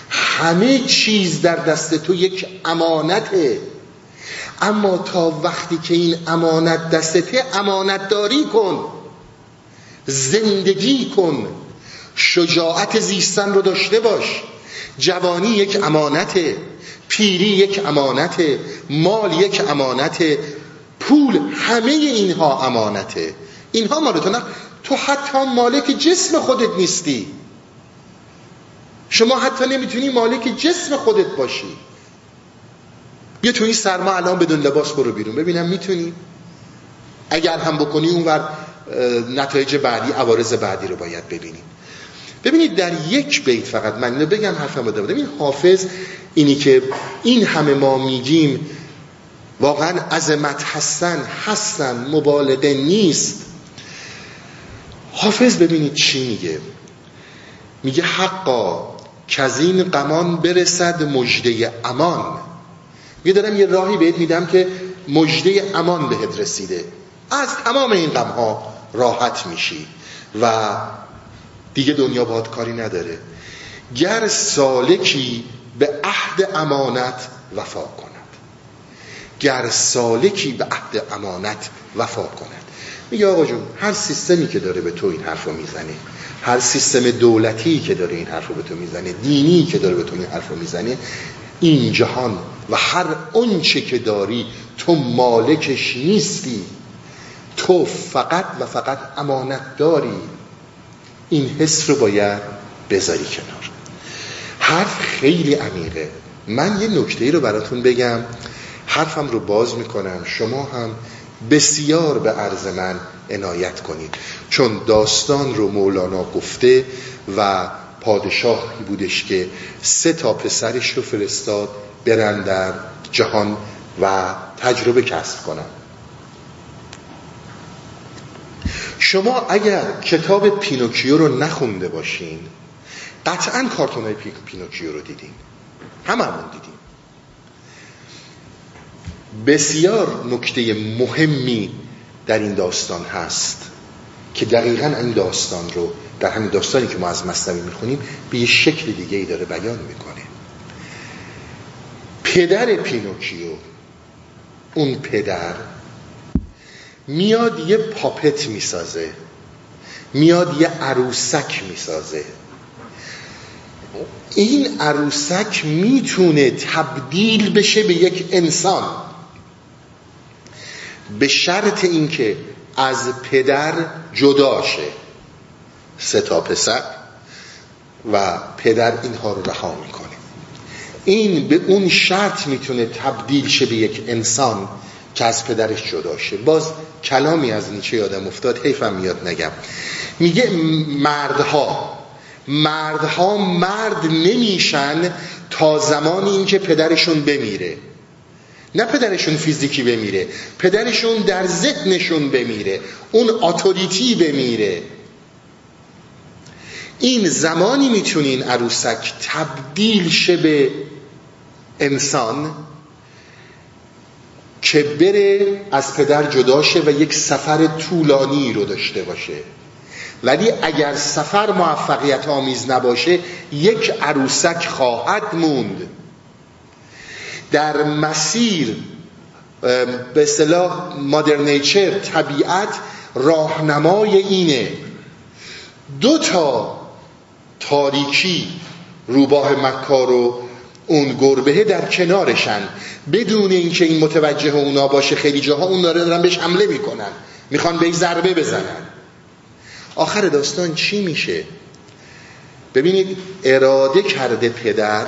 همه چیز در دست تو یک امانته. اما تا وقتی که این امانت دستته امانت داری کن. زندگی کن. شجاعت زیستن رو داشته باش. جوانی یک امانته پیری یک امانته مال یک امانته پول همه اینها امانته. اینها مال تو نه. تو حتی مالک جسم خودت نیستی. شما حتی نمی‌تونی مالک جسم خودت باشی. بیا تو این سرما الان بدون لباس برو بیرون. ببینم می‌تونی؟ اگر هم بکنی اونور نتایج بعدی عوارض بعدی رو باید ببینیم ببینید در یک بیت فقط من اینو بگم حرفم رو ببین حافظ اینی که این همه ما میگیم واقعا عظمت هستن هستن مبالغه نیست. حافظ ببینید چی میگه. میگه حقا که از این قمان برسد مجده امان. میگه دارم یه راهی بهت میدم که مجده امان بهت رسیده. از تمام این غم راحت میشی و دیگه دنیا باید کاری نداره. گر سالکی به عهد امانت وفا کند. گر سالکی به عهد امانت وفا کند. میگه آقا جون هر سیستمی که داره به تو این حرف رو می‌زنه هر سیستم دولتی که داره این حرف رو به تو می‌زنه دینی که داره به تو این حرف رو می‌زنه این جهان و هر اونچه که داری تو مالکش نیستی. تو فقط و فقط امانت داری. این حس رو باید بذاری کنار. حرف خیلی عمیقه. من یه نکته رو براتون بگم. حرفم رو باز می‌کنم. شما هم بسیار به عرض من عنایت کنید. چون داستان رو مولانا گفته و پادشاهی بودش که سه تا پسرش رو فرستاد برن در جهان و تجربه کسب کنن. شما اگر کتاب پینوکیو رو نخونده باشین قطعا کارتون های پینوکیو رو دیدین. هممون دیدیم بسیار نکته مهمی در این داستان هست که دقیقا این داستان رو در همین داستانی که ما از مصنوی می‌خونیم به یه شکل دیگه ای داره بیان می‌کنه. پدر پینوکیو اون پدر میاد یه پاپت می‌سازه. میاد یه عروسک می‌سازه. این عروسک می‌تونه تبدیل بشه به یک انسان. به شرط اینکه از پدر جدا شه. سه تا پسر و پدر اینها رو رها می‌کنه. این به اون شرط می‌تونه تبدیل شه به یک انسان که از پدرش جدا شه. باز کلامی از نیچه یادم افتاد حیفم میاد نگم. میگه مردها مردها مرد نمیشن تا زمانی اینکه پدرشون بمیره. نه پدرشون فیزیکی بمیره پدرشون در ذهنشون بمیره اون اتوریتی بمیره. این زمانی می‌تونین عروسک تبدیل شه به انسان که بره از پدر جدا شه و یک سفر طولانی رو داشته باشه. ولی اگر سفر موفقیت آمیز نباشه یک عروسک خواهد موند. در مسیر به اصطلاح مادرنیچر طبیعت راهنمای اینه. دو تا تاریکی روباه مکار رو اون گربه در کنارشن. بدون اینکه این متوجه اونا باشه خیلی جاها اون دارن بهش حمله می‌کنن. می‌خوان به ضربه بزنن. آخر داستان چی میشه؟ ببینید اراده کرده پدر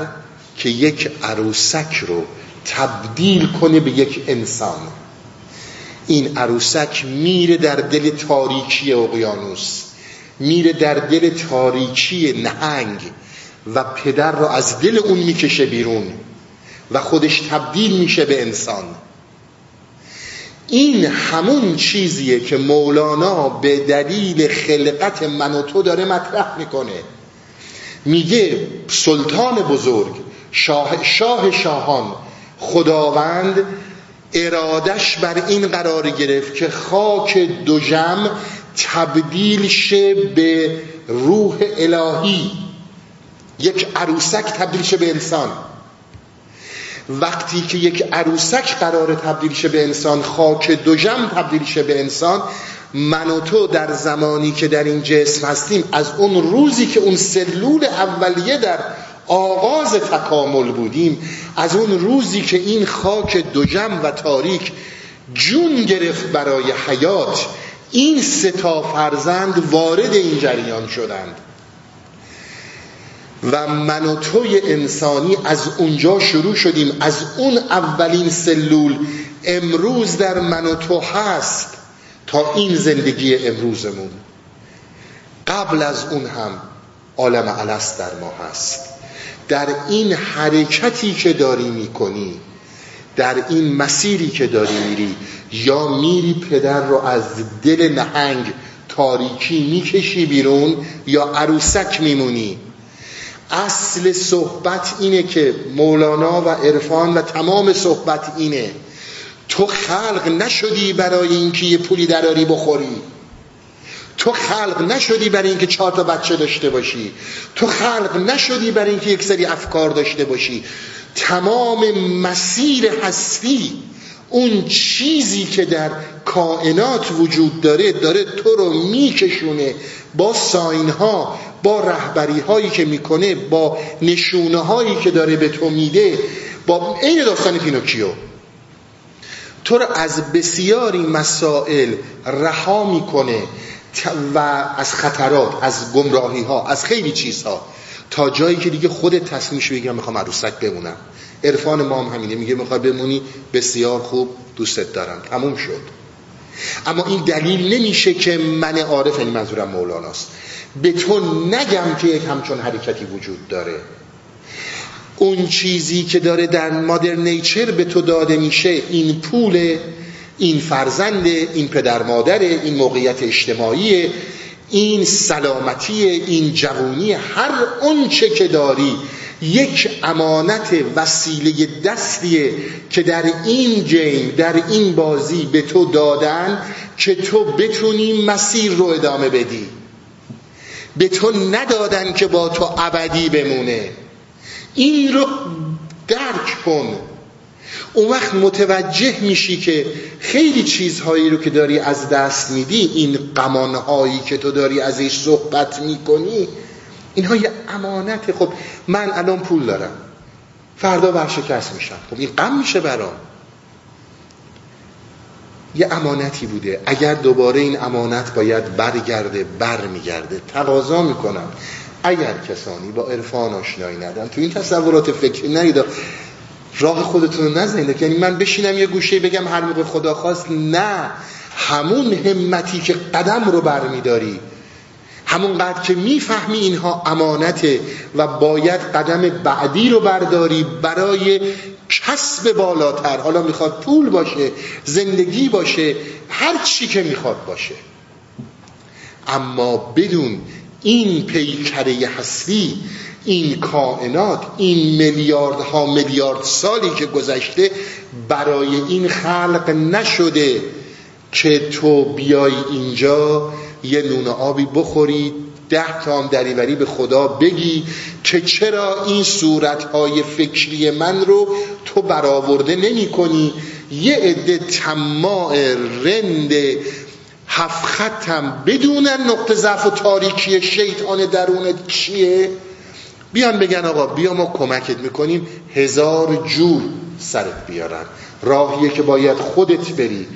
که یک عروسک رو تبدیل کنه به یک انسان. این عروسک میره در دل تاریکی اقیانوس میره در دل تاریکی نهنگ و پدر رو از دل اون می‌کشه بیرون. و خودش تبدیل میشه به انسان. این همون چیزیه که مولانا به دلیل خلقت من و تو داره مطرح می‌کنه. میگه سلطان بزرگ شاه, شاه شاهان خداوند ارادش بر این قرار گرفت که خاک دوژم تبدیل شه به روح الهی. یک عروسک تبدیل شه به انسان. وقتی که یک عروسک قرار تبدیل شه به انسان خاک دوژم تبدیل شه به انسان من و تو در زمانی که در این جسم هستیم از اون روزی که اون سلول اولیه در آغاز تکامل بودیم از اون روزی که این خاک دوژم و تاریک جون گرفت برای حیات این ستا فرزند وارد این جریان شدند. و من و توی انسانی از اونجا شروع شدیم. از اون اولین سلول امروز در من و تو هست تا این زندگی امروزمون. قبل از اون هم عالم علست در ما هست. در این حرکتی که داری می‌کنی در این مسیری که داری میری یا میری پدر رو از دل نهنگ تاریکی می‌کشی بیرون یا عروسک میمونی اصل صحبت اینه که مولانا و عرفان و تمام صحبت اینه. تو خلق نشدی برای اینکه یه پولی دراری بخوری. تو خلق نشدی برای اینکه چهار تا بچه داشته باشی. تو خلق نشدی برای اینکه یک سری افکار داشته باشی. تمام مسیر هستی اون چیزی که در کائنات وجود داره داره تو رو میکشونه. با ساین ها با رهبری هایی که می‌کنه با نشونه هایی که داره به تو میده با این داستان پینوکیو. تو رو از بسیاری مسائل رها می‌کنه و از خطرات از گمراهی ها از خیلی چیزها تا جایی که دیگه خودت تصمیمش بگیرم می‌خوام عروسک بمونم. عرفان ما هم همینه میگه می‌خوای بمونی؟ بسیار خوب دوستت دارم. تموم شد. اما این دلیل نمیشه که من عارف این منظورم مولاناست به تو نگم که یک همچون حرکتی وجود داره. اون چیزی که داره در مادر نیچر به تو داده میشه این پول این فرزند این پدر مادر این موقعیت اجتماعی این سلامتی این جوونی هر اونچه که داری یک امانت وسیله دستیه که در این گیم در این بازی به تو دادن که تو بتونی مسیر رو ادامه بدی. به تو ندادن که با تو ابدی بمونه. این رو درک کن. اون وقت متوجه میشی که خیلی چیزهایی رو که داری از دست میدی این قمانهایی که تو داری ازش صحبت می‌کنی اینها یه امانت. خب من الان پول دارم. فردا ورشکست میشم. خب این غم میشه برام. یه امانتی بوده. اگر دوباره این امانت باید برگرده برمیگرده تقاضا می‌کنم. اگر کسانی با عرفان آشنایی ندارن تو این تصورات فکری نرید راه خودتون رو نزنید. یعنی من بشینم یه گوشه بگم هر موقع خدا خواست نه. همون همتی که قدم رو برمیداری همونقدر که می‌فهمی اینها امانته و باید قدم بعدی رو برداری برای کسب بالاتر. حالا می‌خواد پول باشه زندگی باشه هر چی که می‌خواد باشه. اما بدون این پیکره هستی این کائنات این میلیاردها میلیارد سالی که گذشته برای این خلق نشده که تو بیای اینجا یه نون آبی بخوری ده تا هم دریوری به خدا بگی که چرا این صورتهای فکری من رو تو برآورده نمی کنی؟ یه عده تماع رند هفت ختم بدونن نقطه ضعف و تاریکی شیطان درونت چیه؟ بیان بگن آقا بیا ما کمکت می‌کنیم هزار جور سرت بیارن. راهیه که باید خودت بری.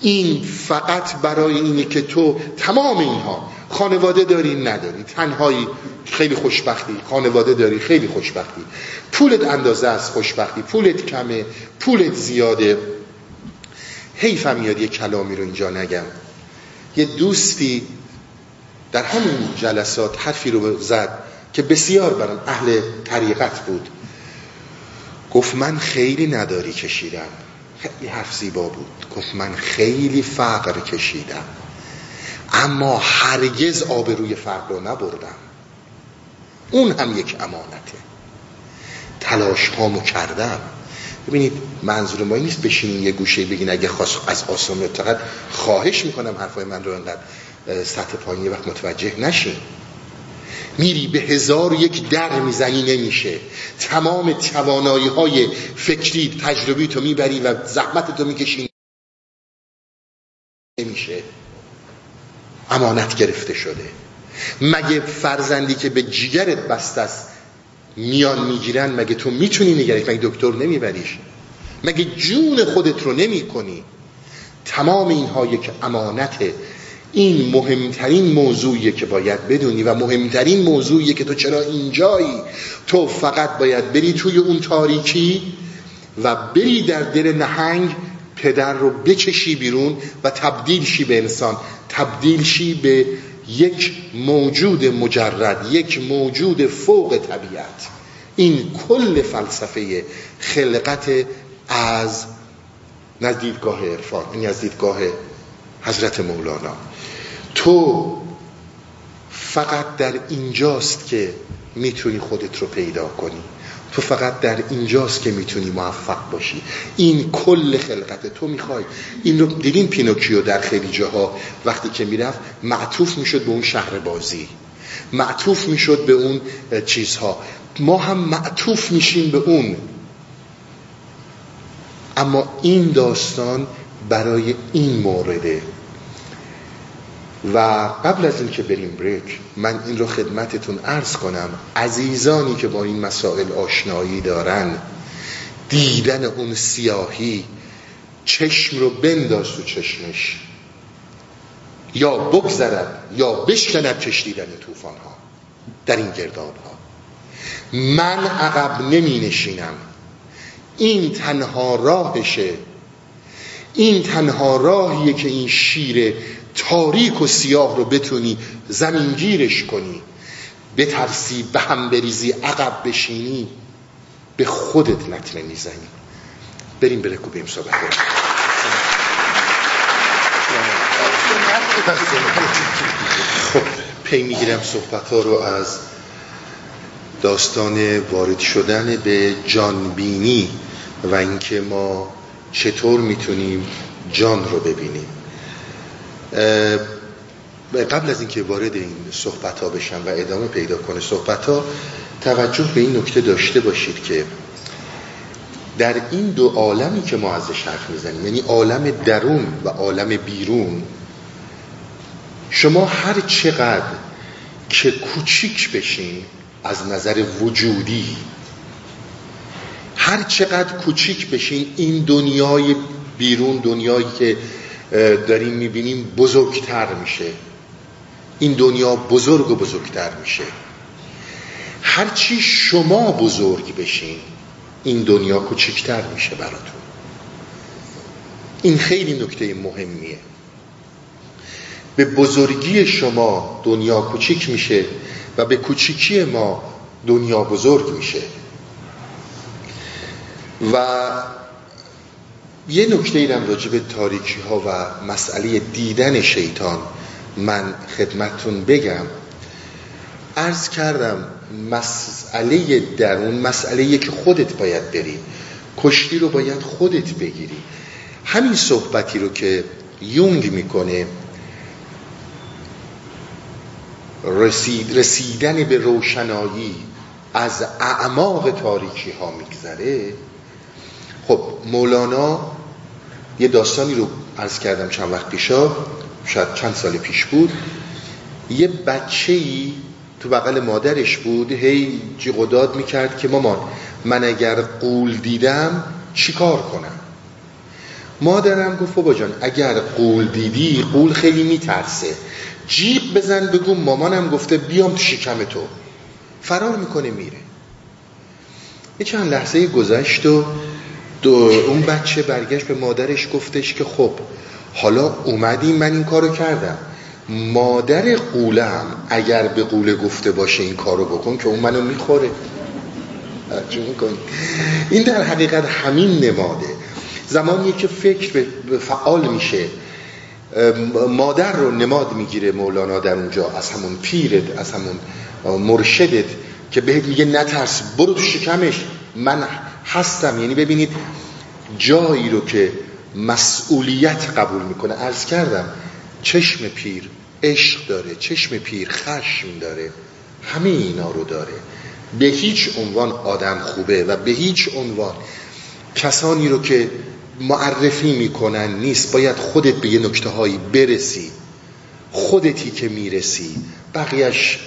این فقط برای اینه که تو تمام اینها خانواده داری نداری. تنهایی خیلی خوشبختی. خانواده داری خیلی خوشبختی. پولت اندازه از خوشبختی. پولت کمه پولت زیاده. حیفم میاد یه کلامی رو اینجا نگم. یه دوستی در همین جلسات حرفی رو زد که بسیار برام اهل طریقت بود. گفت من خیلی نداری کشیدم. خیلی حرف زیبا بود. گفت من خیلی فقر کشیدم. اما هرگز آبروی فرد رو نبردم. اون هم یک امانته. تلاش هامو کردم. ببینید منظور ما نیست بشینین یه گوشه بگین اگه خواست از آسان فقط خواهش می‌کنم حرفای من رو انقدر سطح پایین وقت متوجه نشین. میری به هزار یک در می‌زنی نمیشه. تمام توانایی های فکری تجربی تو می‌بری و زحمت تو می‌کشی نمیشه. امانت گرفته شده. مگه فرزندی که به جیگرت بست است میان می‌گیرن؟ مگه تو می‌تونی نگریش مگه دکتر نمیبریش؟ مگه جون خودت رو نمی کنی تمام اینها یک امانته این مهمترین موضوعیه که باید بدونی و مهمترین موضوعیه که تو چرا اینجایی؟ تو فقط باید بری توی اون تاریکی و بری در دل نهنگ پدر رو بکشی بیرون و تبدیل شی به انسان. تبدیل شی به یک موجود مجرد یک موجود فوق طبیعت. این کل فلسفه خلقت از نزدیدگاه عرفان این از دیدگاه حضرت مولانا. تو فقط در اینجاست که می‌تونی خودت رو پیدا کنی. تو فقط در اینجاست که می‌تونی موفق باشی. این کل خلقت تو می‌خوای. این رو دیدین پینوکیو در خیلی جاها وقتی که می‌رفت معطوف می‌شد به اون شهر بازی. معطوف می‌شد به اون چیزها. ما هم معطوف میشیم به اون. اما این داستان برای این مورده. و قبل از اینکه بریم بریک من این رو خدمتتون عرض کنم عزیزانی که با این مسائل آشنایی دارن دیدن اون سیاهی چشم رو بنداز تو چشمش. یا بگذرد یا بشکند کشیدن توفان ها در این گرداب ها من عقب نمی نشینم این تنها راهشه. این تنها راهیه که این شیر تاریک و سیاه رو بتونی زمینگیرش کنی. بترسی به هم بریزی عقب بشینی به خودت لطمه می‌زنی. بریم بره بریم صحبت خب پی می‌گیرم صحبت ها رو از داستان وارد شدن به جانبینی و اینکه ما چطور می‌تونیم جان رو ببینیم. قبل از اینکه وارد این صحبت ها بشم و ادامه پیدا کنه صحبت ها توجه به این نکته داشته باشید که در این دو عالمی که ما ازش حرف می‌زنیم یعنی عالم درون و عالم بیرون شما هر چقدر که کوچیک بشین از نظر وجودی هر چقدر کوچیک بشین این دنیای بیرون دنیایی که داریم می‌بینیم بزرگتر میشه. این دنیا بزرگ و بزرگتر میشه. هرچی شما بزرگ بشین این دنیا کوچکتر میشه براتون. این خیلی نکته مهمیه. به بزرگی شما دنیا کوچیک میشه و به کوچیکی ما دنیا بزرگ میشه. و یه نکته اینم راجع به تاریکی ها و مسئله دیدن شیطان من خدمتتون بگم. عرض کردم مسئله درون مسئله که خودت باید بری. کشتی رو باید خودت بگیری. همین صحبتی رو که یونگ می‌کنه رسید رسیدن به روشنایی از اعماق تاریکی ها میگذره. خب مولانا یه داستانی رو عرض کردم چند وقت پیشا شاید چند سال پیش بود. یه بچه ای تو بغل مادرش بود هی جیغ می‌کرد که مامان من اگر قول دیدم چیکار کنم؟ مادرم گفت بابا جان اگر قول دیدی قول خیلی میترسه. جیغ بزن بگو مامانم گفته بیام تو شکم تو. فرار می‌کنه میره. یه چند لحظه گذشت و اون بچه برگشت به مادرش گفتش که خب حالا اومدیم من این کارو کردم. مادر قولم اگر به قوله گفته باشه این کارو بکن که اون منو می‌خوره. این در حقیقت همین نماده. زمانی که فکر فعال میشه مادر رو نماد می‌گیره مولانا در اونجا. از همون پیرت از همون مرشدت که بهت میگه نترس برو تو شکمش. من هستم. یعنی ببینید جایی رو که مسئولیت قبول می‌کنه. عرض کردم چشم پیر عشق داره چشم پیر خشم داره. همه اینا رو داره. به هیچ عنوان آدم خوبه و به هیچ عنوان کسانی رو که معرفی می‌کنن نیست. باید خودت به یه نکته هایی برسی. خودتی که می‌رسی. بقیهش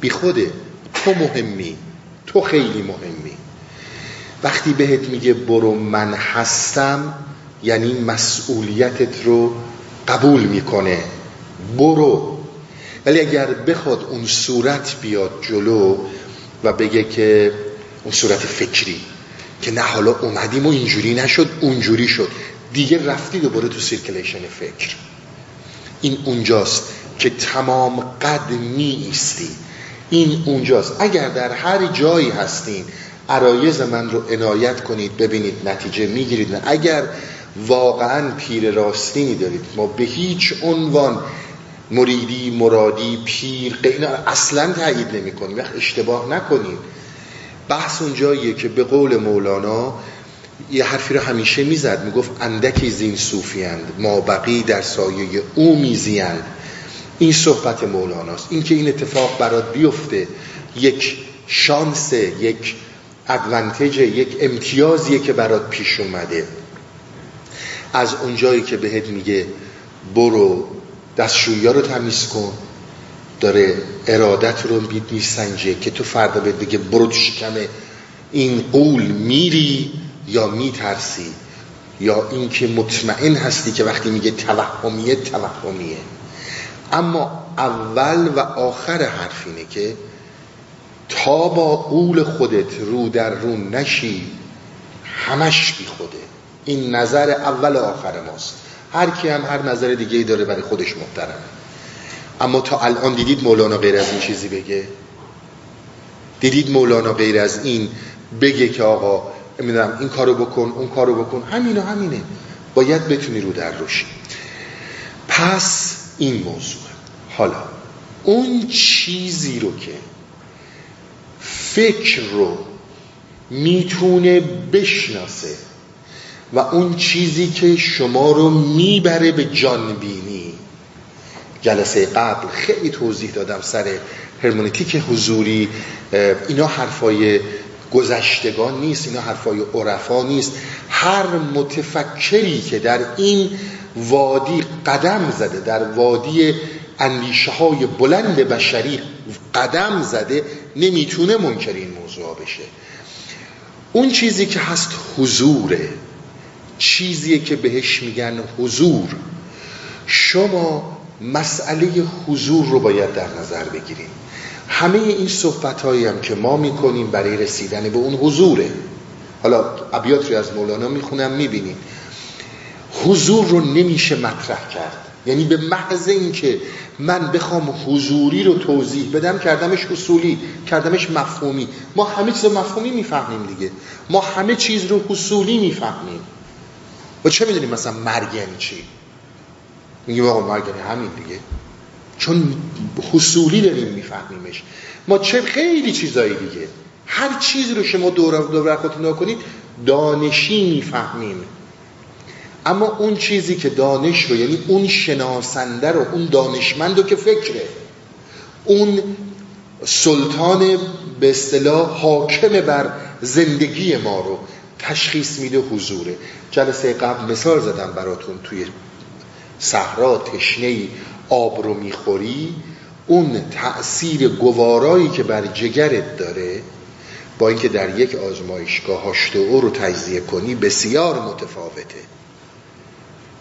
بی خوده تو مهمی. تو خیلی مهمی. وقتی بهت میگه برو من هستم یعنی مسئولیتت رو قبول می‌کنه. برو. ولی اگر بخواد اون صورت بیاد جلو و بگه که اون صورت فکری که نه حالا اومدیم و اینجوری نشد اونجوری شد. دیگه رفتی دوباره تو circulation فکر. این اونجاست که تمام قد می ایستی این اونجاست. اگر در هر جایی هستین عرایض من رو عنایت کنید ببینید نتیجه می‌گیرید اگر واقعا پیر راستینی دارید ما به هیچ عنوان مریدی مرادی پیر اینا اصلا تایید نمی کنیم وقت اشتباه نکنید بحث اونجاییه که به قول مولانا یه حرفی رو همیشه می‌زد می‌گفت اندکی زین صوفیند ما بقی در سایه او میزیند این صحبت مولاناست. این که این اتفاق برات بیفته یک شانس یک ادوانتج یک امتیازیه که برات پیش اومده. از اونجایی که بهت میگه برو دستشویی رو تمیز کن داره ارادت رو بید میسنجه که تو فردا بهت بگه برو تو شکم این قول میری یا میترسی یا اینکه مطمئن هستی که وقتی میگه توهمیه توهمیه. اما اول و آخر حرف اینه که تا با قول خودت رو در رو نشی همش بی خوده. این نظر اول و آخر ماست. هر کی هم هر نظر دیگه ای داره برای خودش محترمه. اما تا الان دیدید مولانا غیر از این چیزی بگه؟ دیدید مولانا غیر از این بگه که آقا می‌دونم این کارو بکن اون کارو بکن. همین و همینه. باید بتونی رو در روشی پس این موضوع. حالا اون چیزی رو که فکر رو می‌تونه بشناسه و اون چیزی که شما رو می‌بره به جانبینی. جلسه قبل خیلی توضیح دادم سر هرمونتیک حضوری اینا حرفای گذشتگان نیست اینا حرفای عرفا نیست. هر متفکری که در این وادی قدم زده در وادی اندیشه های بلند بشری قدم زده نمی‌تونه منکر این موضوع بشه. اون چیزی که هست حضوره چیزیه که بهش میگن حضور. شما مسئله حضور رو باید در نظر بگیریم. همه این صحبت هم که ما می‌کنیم برای رسیدن به اون حضوره. حالا ابیات از مولانا می‌خونم می‌بینیم. حضور رو نمیشه مطرح کرد. یعنی به محض اینکه من بخوام حضوری رو توضیح بدم کردمش اصولی کردمش مفهومی. ما همه چیز مفهومی می‌فهمیم دیگه. ما همه چیز رو حصولی می‌فهمیم. و چه می‌دونیم مثلا مرگ یعنی چی؟ میگیم آقا مرگ یعنی همین دیگه. چون حصولی داریم میفهمیمش. ما چه خیلی چیزایی دیگه. هر چیزی رو شما دور دور خودتون کنید دانشی می‌فهمیم. اما اون چیزی که دانش رو یعنی اون شناسنده رو اون دانشمند رو که فکره اون سلطان به اصطلاح حاکم بر زندگی ما رو تشخیص میده حضوره. جلسه قبل مثال زدم براتون توی صحرا تشنه آب رو می‌خوری اون تأثیر گوارایی که بر جگرت داره با اینکه در یک آزمایشگاه او رو تجزیه کنی بسیار متفاوته.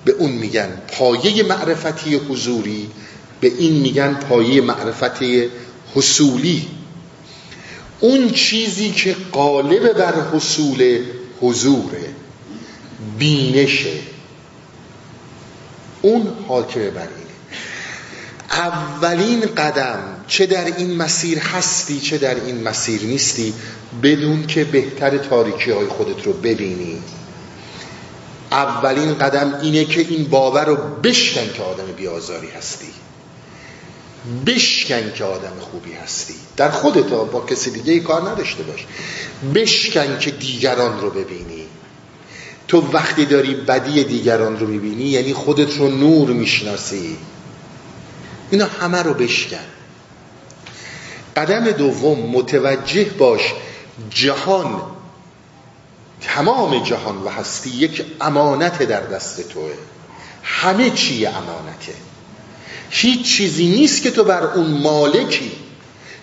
به اون میگن پایه معرفتی حضوری به این میگن پایه معرفت حصولی. اون چیزی که قالب بر حصول حضوره بینشه. اون حاکم بر اینه. اولین قدم چه در این مسیر هستی چه در این مسیر نیستی بدون که بهتر تاریکی های خودت رو ببینی. اولین قدم اینه که این باور رو بشکن که آدم بیازاری هستی. بشکن که آدم خوبی هستی. در خودت با کسی دیگه ای کار نداشته باش. بشکن که دیگران رو ببینی. تو وقتی داری بدی دیگران رو ببینی یعنی خودت رو نور می‌شناسی. اینا همه رو بشکن. قدم دوم متوجه باش جهان تمام جهان و هستی یک امانت در دست توه. همه چی امانته. هیچ چیزی نیست که تو بر اون مالکی.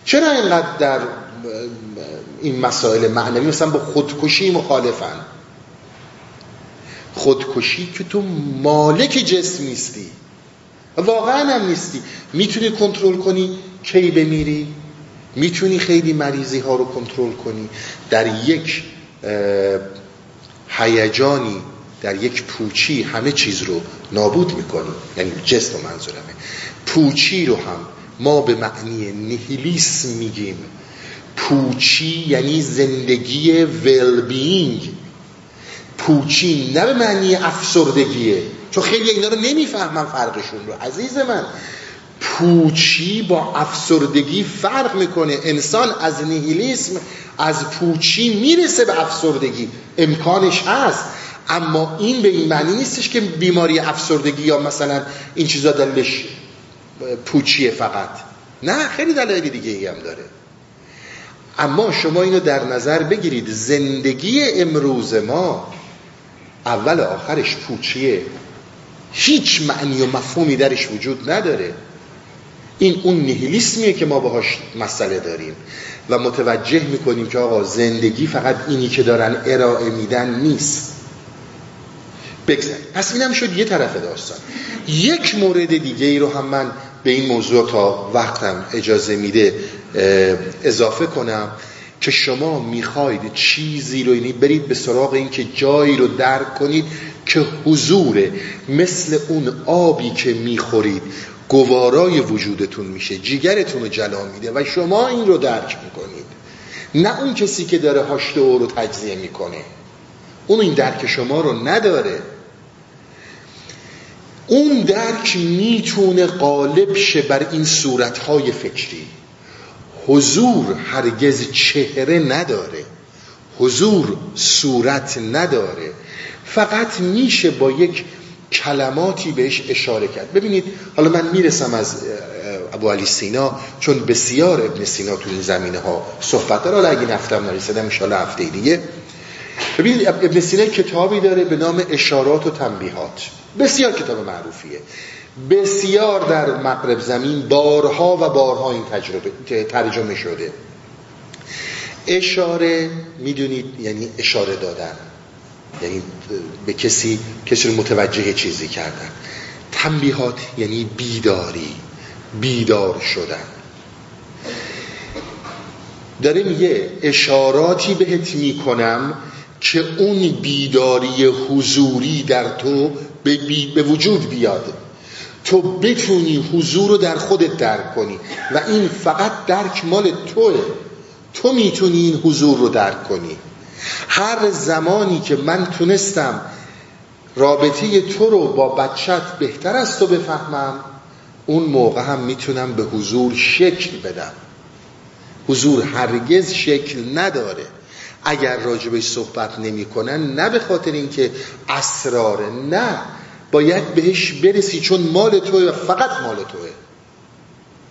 چرا اینقدر در این مسائل معنوی مثلا با خودکشی مخالفن؟ خودکشی که تو مالک جسم نیستی. واقعا هم نیستی. می‌تونی کنترل کنی کی بمیری؟ می‌تونی خیلی مریضی ها رو کنترل کنی. در یک هیجانی در یک پوچی همه چیز رو نابود می‌کنیم یعنی جسم منظورمه. پوچی رو هم ما به معنی نهیلیسم میگیم. پوچی یعنی زندگی ویل بینگ پوچی نه به معنی افسردگیه. چون خیلی اینا رو نمی‌فهمن فرقشون رو. عزیز من پوچی با افسردگی فرق می‌کنه. انسان از نیهیلیسم از پوچی می‌رسه به افسردگی. امکانش هست. اما این به این معنی نیستش که بیماری افسردگی یا مثلا این چیزا دلش پوچیه فقط. نه خیلی دلایل دیگه ای هم داره. اما شما اینو در نظر بگیرید. زندگی امروز ما اول آخرش پوچیه. هیچ معنی و مفهومی درش وجود نداره. این اون نیهیلیسمیه که ما باهاش مسئله داریم. و متوجه می‌کنیم که آقا زندگی فقط اینی که دارن ارائه میدن نیست. بگذار پس اینم شد یه طرف داستان. یک مورد دیگه ای رو هم من به این موضوع تا وقتم اجازه میده اضافه کنم که شما می‌خواید چیزی رو یعنی برید به سراغ این که جایی رو درک کنید که حضوره. مثل اون آبی که می‌خورید گوارای وجودتون میشه جیگرتون رو جلا میده و شما این رو درک می‌کنید. نه اون کسی که داره هاشت او رو تجزیه می‌کنه. اون این درک شما رو نداره. اون درک می‌تونه قالب شه بر این صورتهای فکری. حضور هرگز چهره نداره. حضور صورت نداره. فقط میشه با یک کلماتی بهش اشاره کرد. ببینید حالا من می‌رسم از ابو علی سینا چون بسیار ابن سینا تو این زمینه ها صحبت داره. حالا اگه نفتم نرسیدم انشاءالله هفته دیگه. ببینید ابن سینا کتابی داره به نام اشارات و تنبیهات. بسیار کتاب معروفیه. بسیار در مغرب زمین بارها و بارها این تجربه ترجمه شده. اشاره می‌دونید یعنی اشاره دادن. یعنی به کسی کسی رو متوجه چیزی کردن. تنبیهات یعنی بیداری بیدار شدن. داره میگه اشاراتی بهت می‌کنم که اون بیداری حضوری در تو به, به وجود بیاد. تو بتونی حضور رو در خودت درک کنی و این فقط درک مال توه. تو می‌تونی این حضور رو درک کنی. هر زمانی که من تونستم رابطه تو رو با بچت بهتر از تو بفهمم اون موقع هم می‌تونم به حضور شکل بدم. حضور هرگز شکل نداره. اگر راجبش صحبت نمی‌کنن نه به خاطر اینکه اسراره نه. باید بهش برسی چون مال توه و فقط مال توه.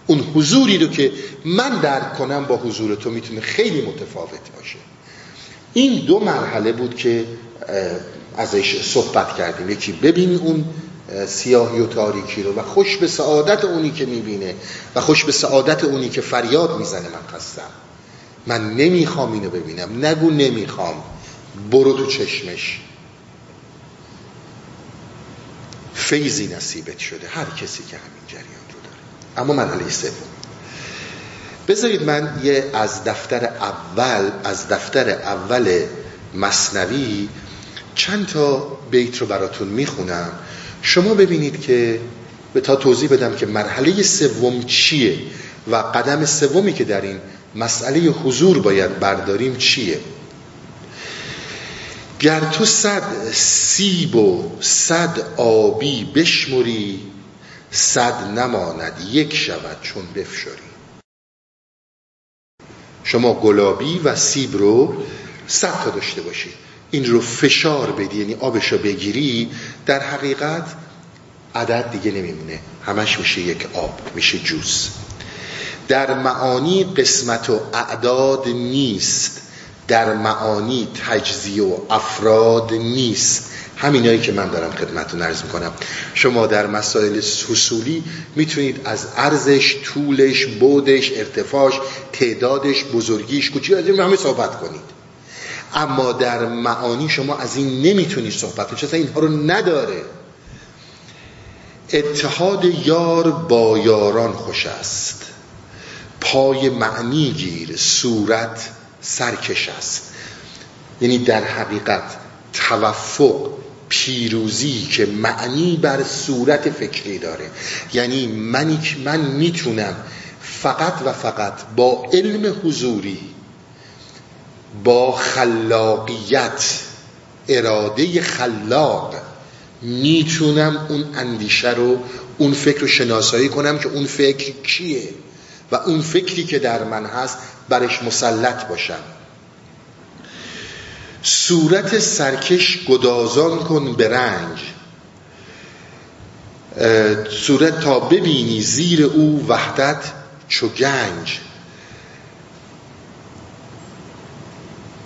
اون حضوری رو که من درک کنم با حضور تو می‌تونه خیلی متفاوت باشه. این دو مرحله بود که ازش صحبت کردیم. یکی ببین اون سیاهی و تاریکی رو و خوش به سعادت اونی که می‌بینه و خوش به سعادت اونی که فریاد می‌زنه. من خستم. من نمی‌خوام اینو ببینم. نگو نمی‌خوام. برو تو چشمش. فیضی نصیبت شده. هر کسی که همین جریان رو داره. اما مرحله سوم. بذارید من یه از دفتر اول از دفتر اول مصنوی چند تا بیت رو براتون می‌خونم. شما ببینید که به تا توضیح بدم که مرحله سوم چیه و قدم سومی که در این مسئله حضور باید برداریم چیه. گر تو صد سیب و صد آبی بشمری صد نماند یک شود چون بفشاری. شما گلابی و سیب رو صد تا داشته باشی. این رو فشار بدی یعنی آبش رو بگیری در حقیقت عدد دیگه نمیمونه. همش میشه یک آب میشه جوز در معانی قسمت و اعداد نیست. در معانی تجزیه و افراد نیست. همینایی که من دارم خدمتتون عرض می‌کنم. شما در مسائل حصولی می‌تونید از ارزش طولش بودش ارتفاعش تعدادش بزرگیش کوچی از این همه صحبت کنید. اما در معانی شما از این نمی‌تونید صحبت کنید چون اینها رو نداره. اتحاد یار با یاران خوش است. پای معنی گیر صورت سرکش است. یعنی در حقیقت توفق پیروزی که معنی بر صورت فکری داره. یعنی منی من می‌تونم فقط و فقط با علم حضوری با خلاقیت اراده خلاق می‌تونم اون اندیشه رو اون فکر رو شناسایی کنم که اون فکر کیه و اون فکری که در من هست برش مسلط باشم. صورت سرکش گدازان کن به رنج. صورت تا ببینی زیر او وحدت چو گنج.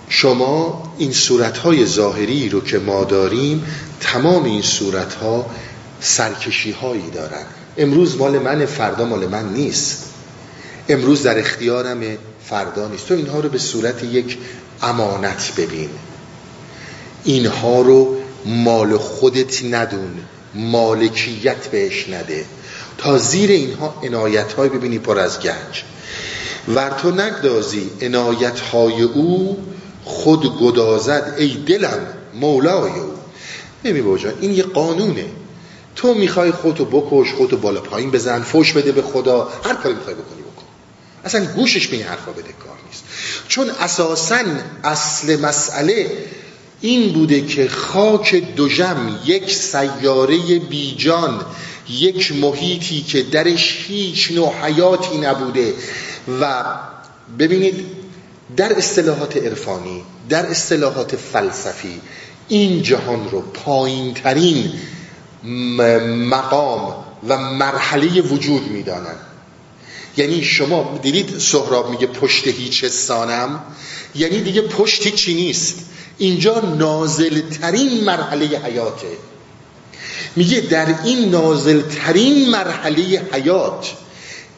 شما این صورتهای ظاهری رو که ما داریم تمام این صورتها سرکشی هایی دارن. امروز مال من فردا مال من نیست. امروز در اختیارم فردا نیست. تو اینها رو به صورت یک امانت ببین. اینها رو مال خودت ندون مالکیت بهش نده. تا زیر اینها انایت های ببینی پر از گنج. ور تو نگدازی انایت های او خود گدازد ای دلم مولای او. نمی باجا این یه قانونه. تو می‌خوای خودتو بکش خودتو بالا پایین بزن فوش بده به خدا هر کاری می‌خوای بکنی بکن. اصلا گوشش به این حرفا بده کار نیست. چون اساسا اصل مسئله این بوده که خاک دوژم یک سیاره بیجان یک محیطی که درش هیچ نوع حیاتی نبوده. و ببینید در اصطلاحات عرفانی در اصطلاحات فلسفی این جهان رو پایین ترین مقام و مرحله وجود می‌دانند یعنی شما دیدید سهراب میگه پشت هیچ سانم یعنی دیگه پشت چی نیست؟ اینجا نازل ترین مرحله حیاته. میگه در این نازل ترین مرحله حیات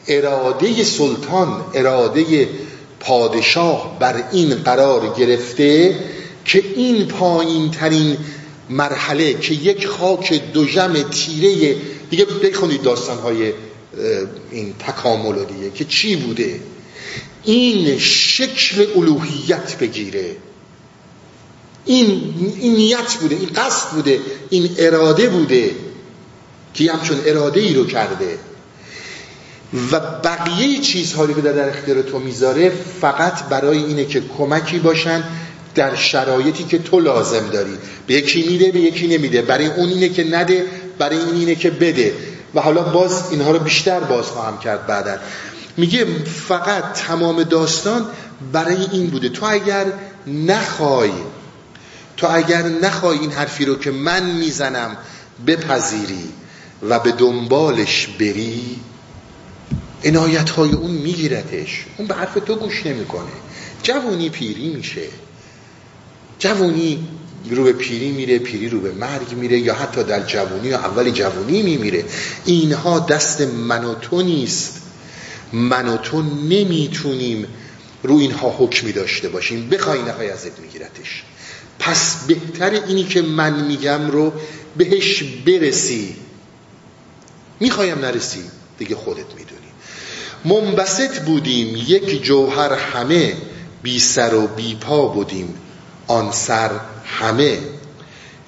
اراده سلطان اراده پادشاه بر این قرار گرفته که این پایین ترین مرحله که یک خاک دوژم تیره دیگه بخونید داستان های این تکامل دیگه که چی بوده؟ این شکل الوهیت بگیره. این, این نیت بوده این قصد بوده این اراده بوده که همچون اراده ای رو کرده. و بقیه چیزهایی که در اختیار تو می‌ذاره فقط برای اینه که کمکی باشن در شرایطی که تو لازم داری. به یکی میده به یکی نمیده. برای اون اینه که نده برای این اینه که بده. و حالا باز اینها رو بیشتر باز خواهم کرد بعدا. میگه فقط تمام داستان برای این بوده. تو اگر نخوای تو اگر نخوای این حرفی رو که من می‌زنم بپذیری و به دنبالش بری عنایت های اون میگیرتش. اون به حرف تو گوش نمی‌کنه. جوونی پیری میشه. جوونی رو به پیری میره پیری رو به مرگ میره یا حتی در جوونی یا اول جوونی میمیره. اینها دست من و تو نیست. من و تو نمی‌تونیم رو اینها حکمی داشته باشیم. بخوای نهای ازت میگیرتش. پس بهتر اینی که من میگم رو بهش برسی. می‌خوایم نرسی دیگه خودت می‌دونی. منبسط بودیم یک جوهر همه بی سر و بی پا بودیم آن سر همه.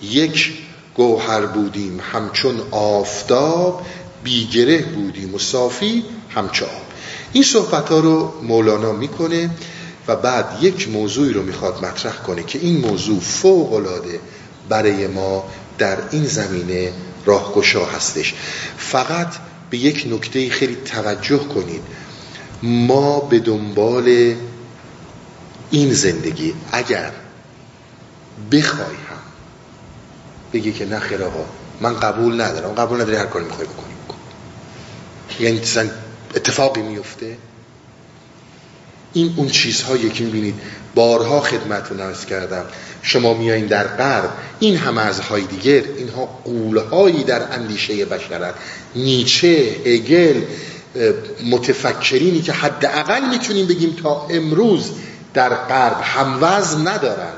یک گوهر بودیم همچون آفتاب بیگره بودیم و صافی همچون آب. این صحبت ها رو مولانا می‌کنه. و بعد یک موضوعی رو می‌خواد مطرح کنه که این موضوع فوق العاده برای ما در این زمینه راهگشا هستش. فقط به یک نکته خیلی توجه کنید. ما به دنبال این زندگی اگر بخوای هم بگی که نه خیر آقا من قبول ندارم. قبول نداری هر کاری می‌خوای بکنی. بکن یعنی اتفاقی میفته این اون چیزهایی که می‌بینید بارها خدمتتون عرض کردم. شما میایین در غرب این همه از های دیگر اینها قولهایی در اندیشه بشرت. نیچه هگل متفکرینی که حداقل می‌تونیم بگیم تا امروز در غرب هموز ندارن.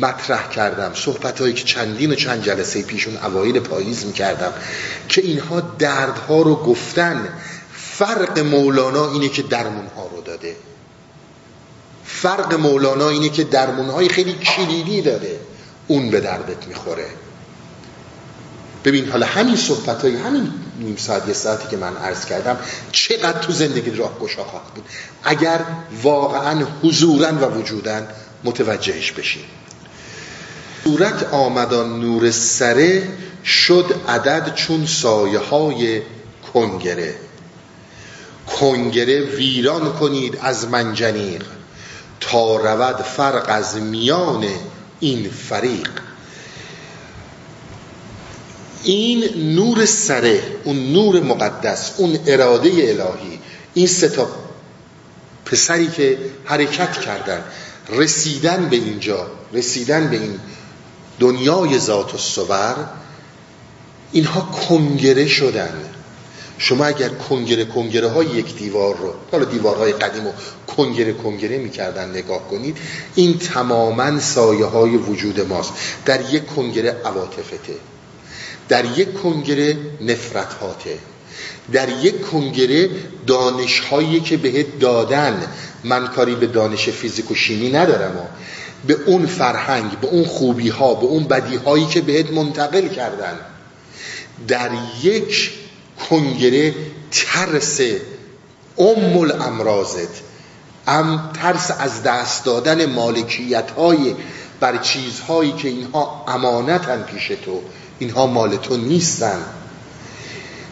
مطرح کردم صحبت هایی که چندین و چند جلسه پیشون اوایل پاییز می‌کردم که اینها دردها رو گفتن. فرق مولانا اینه که درمونها رو داده. فرق مولانا اینه که درمونهای خیلی کلیدی داره اون به دردت می‌خوره. ببین حالا همین صحبت های همین نیم ساعت یه ساعتی که من عرض کردم چقدر تو زندگی راه گشا خواهد بود؟ اگر واقعا حضورا و وجودا متوجهش بشیم. صورت آمدان نور سره شد عدد چون سایه های کنگره. کنگره ویران کنید از منجنیق تا رود فرق از میان این فریق. این نور سره اون نور مقدس اون اراده الهی این ستا پسری که حرکت کردن رسیدن به اینجا رسیدن به این دنیای ذات و صور اینها کنگره شدن. شما اگر کنگره کنگره های یک دیوار رو حالا دیوارهای قدیم رو کنگره کنگره می‌کردن نگاه کنید این تماما سایه های وجود ماست. در یک کنگره عواطفته. در یک کنگره نفرت هاته در یک کنگره دانش هایی که بهت دادن. من کاری به دانش فیزیک و شیمی ندارم. به اون فرهنگ به اون خوبی ها به اون بدی هایی که بهت منتقل کردن. در یک کنگره ترس ام الامراضت ام ترس از دست دادن مالکیت های بر چیزهایی که اینها امانتن پیش تو. اینها مال تو نیستن.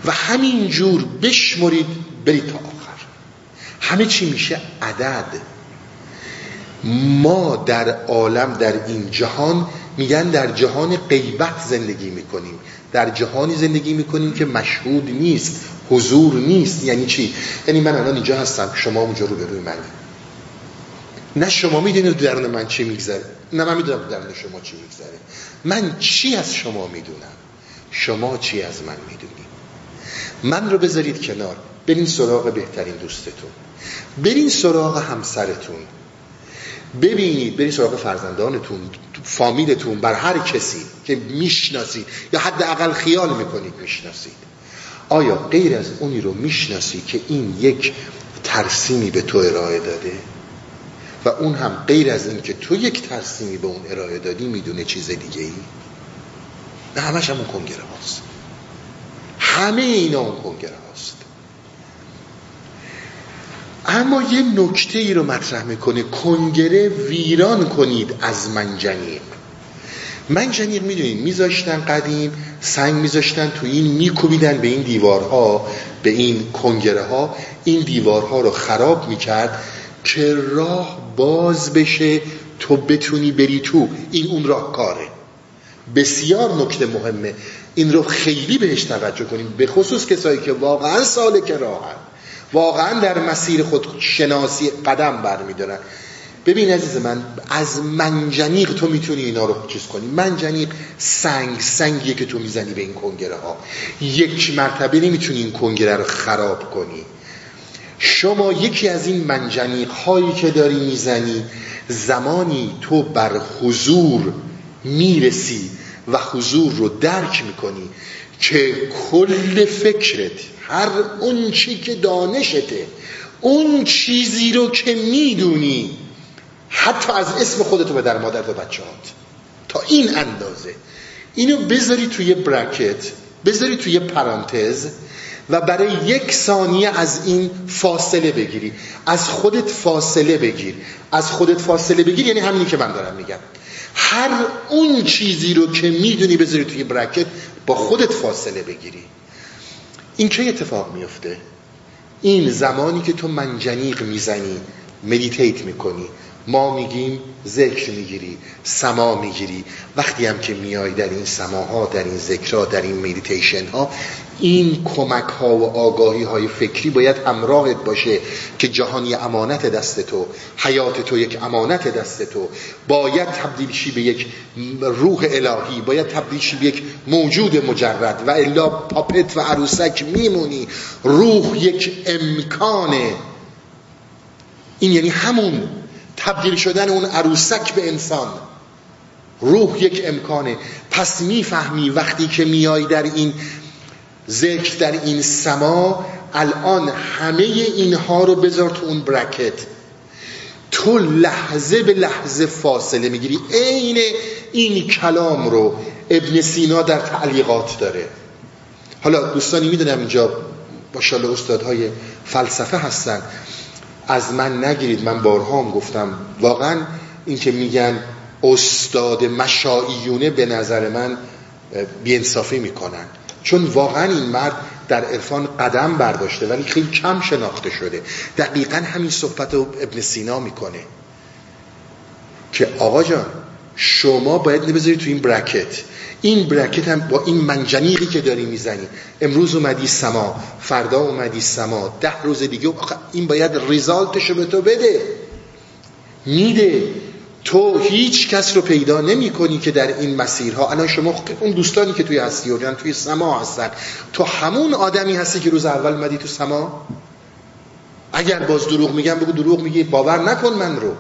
و همین جور بشمرید برید تا آخر. همه چی میشه عدد. ما در عالم در این جهان میگن در جهان غیبت زندگی می‌کنیم. در جهانی زندگی می‌کنیم که مشهود نیست حضور نیست. یعنی چی؟ یعنی من الان اینجا هستم شما اونجا رو روی منی نه شما می‌دونید درن من چی میگذره نه من می‌دونم درن شما چی میگذره. من چی از شما می‌دونم؟ شما چی از من می‌دونید؟ من رو بذارید کنار. برین سراغ بهترین دوستتون. برین سراغ همسرتون. ببینید برین سراغ فرزندانتون فامیلتون بر هر کسی. که می‌شناسید یا حداقل خیال می‌کنید می‌شناسید آیا غیر از اونی رو می‌شناسی که این یک ترسیمی به تو ارائه داده؟ و اون هم غیر از این که تو یک ترسیمی به اون ارائه دادی می‌دونه چیز دیگه ای نه همش همون کنگره هاست. همه اینا اون کنگره هاست. اما یه نکته ای رو مطرح می‌کنه. کنگره ویران کنید از منجنیق. منجنیق می‌دونید میذاشتن قدیم سنگ میذاشتن تو این میکوبیدن به این دیوارها به این کنگره ها این دیوارها رو خراب می‌کرد که راه باز بشه تو بتونی بری تو. این اون راه کاره. بسیار نکته مهمه. این رو خیلی بهش توجه کنیم به خصوص کسایی که واقعا سالک راهن. واقعا در مسیر خود شناسی قدم برمیدارن. ببین عزیز من از منجنیق تو می‌تونی اینا رو چیز کنی. منجنیق سنگ سنگیه که تو می‌زنی به این کنگره ها یک مرتبه نمی‌تونی این کنگره رو خراب کنی. شما یکی از این منجنیق هایی که داری می‌زنی زمانی تو بر حضور می‌رسی و حضور رو درک می‌کنی که کل فکرت هر اون چی که دانشته اون چیزی رو که می‌دونی حتی از اسم خودتو به در مادر و بچه هات تا این اندازه. اینو بذاری توی برکت بذاری توی پرانتز و برای یک ثانیه از این فاصله بگیری. از خودت فاصله بگیر. از خودت فاصله بگیر یعنی همینی که من دارم میگم. هر اون چیزی رو که می‌دونی بذاری توی bracket با خودت فاصله بگیری. این چه اتفاق میفته این زمانی که تو منجنیق می‌زنی meditate می‌کنی. ما میگیم ذکر می‌گیری سماع می‌گیری. وقتی هم که میای در این سماع‌ها در این ذکرها در این مدیتیشن ها این کمک ها و آگاهی های فکری باید همراهت باشه که جهانی امانت دست تو حیات تو یک امانت دست تو. باید تبدیل شی به یک روح الهی باید تبدیل شی به یک موجود مجرد. و الا پاپت و عروسک میمونی. روح یک امکانه. این یعنی همون تبدیل شدن اون عروسک به انسان. روح یک امکانه. پس می‌فهمی وقتی که میای در این ذکر در این سما الان همه اینها رو بذار تو اون برکت تو لحظه به لحظه فاصله می‌گیری. عین این کلام رو ابن سینا در تعلیقات داره. حالا دوستانی می‌دونم اینجا با استادهای فلسفه هستن. از من نگیرید من بارها هم گفتم. واقعا این که میگن استاد مشاییونه به نظر من بیانصافی می‌کنن. چون واقعا این مرد در عرفان قدم برداشته ولی خیلی کم شناخته شده. دقیقا همین صحبت رو ابن سینا می‌کنه. که آقا جان شما باید نبذاری تو این برکت. این برکت هم با این منجنیقی که داری می‌زنی. امروز اومدی سما فردا اومدی سما. ده روز دیگه این باید ریزالتش رو به تو بده. میده. تو هیچ کس رو پیدا نمی کنی که در این مسیرها. الان شما اون دوستانی که توی هستی توی سما هستن. تو همون آدمی هستی که روز اول مدی تو سما؟ اگر باز دروغ میگم بگو دروغ میگی. باور نکن من رو.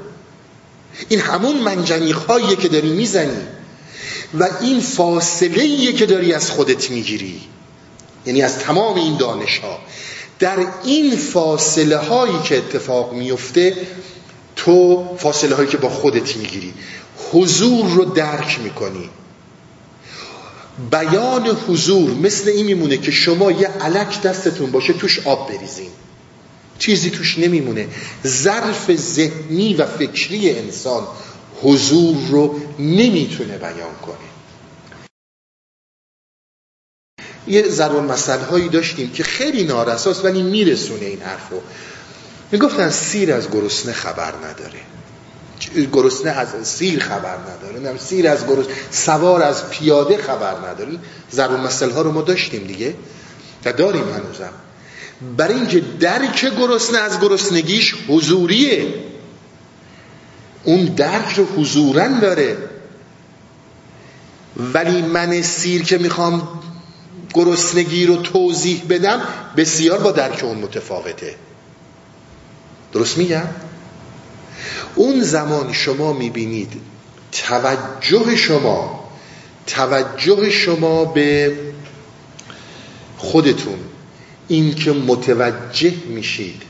این همون منجنیق که داری می‌زنی. و این فاصله که داری از خودت می‌گیری. یعنی از تمام این دانش ها در این فاصله هایی که اتفاق میفته تو فاصله هایی که با خودت می‌گیری. حضور رو درک می‌کنی. بیان حضور مثل این میمونه که شما یه علک دستتون باشه توش آب بریزین. چیزی توش نمیمونه. ظرف ذهنی و فکری انسان حضور رو نمی‌تونه بیان کنه. یه ضرور مسئله هایی داشتیم که خیلی نارساست ولی میرسونه این حرف رو می‌گفتن سیر از گرسنه خبر نداره. گرسنه از سیر خبر نداره. سیر از گرسنه سوار از پیاده خبر نداره. ضرور مسئله ها رو ما داشتیم دیگه. و داریم هنوزم. برای اینکه درک گرسنه از گرسنگیش حضوریه. اون درک رو حضورن داره ولی من سیر که می‌خوام گرسنگی رو توضیح بدم بسیار با درک اون متفاوته درست میگم؟ اون زمان شما می‌بینید توجه شما توجه شما به خودتون این که متوجه میشید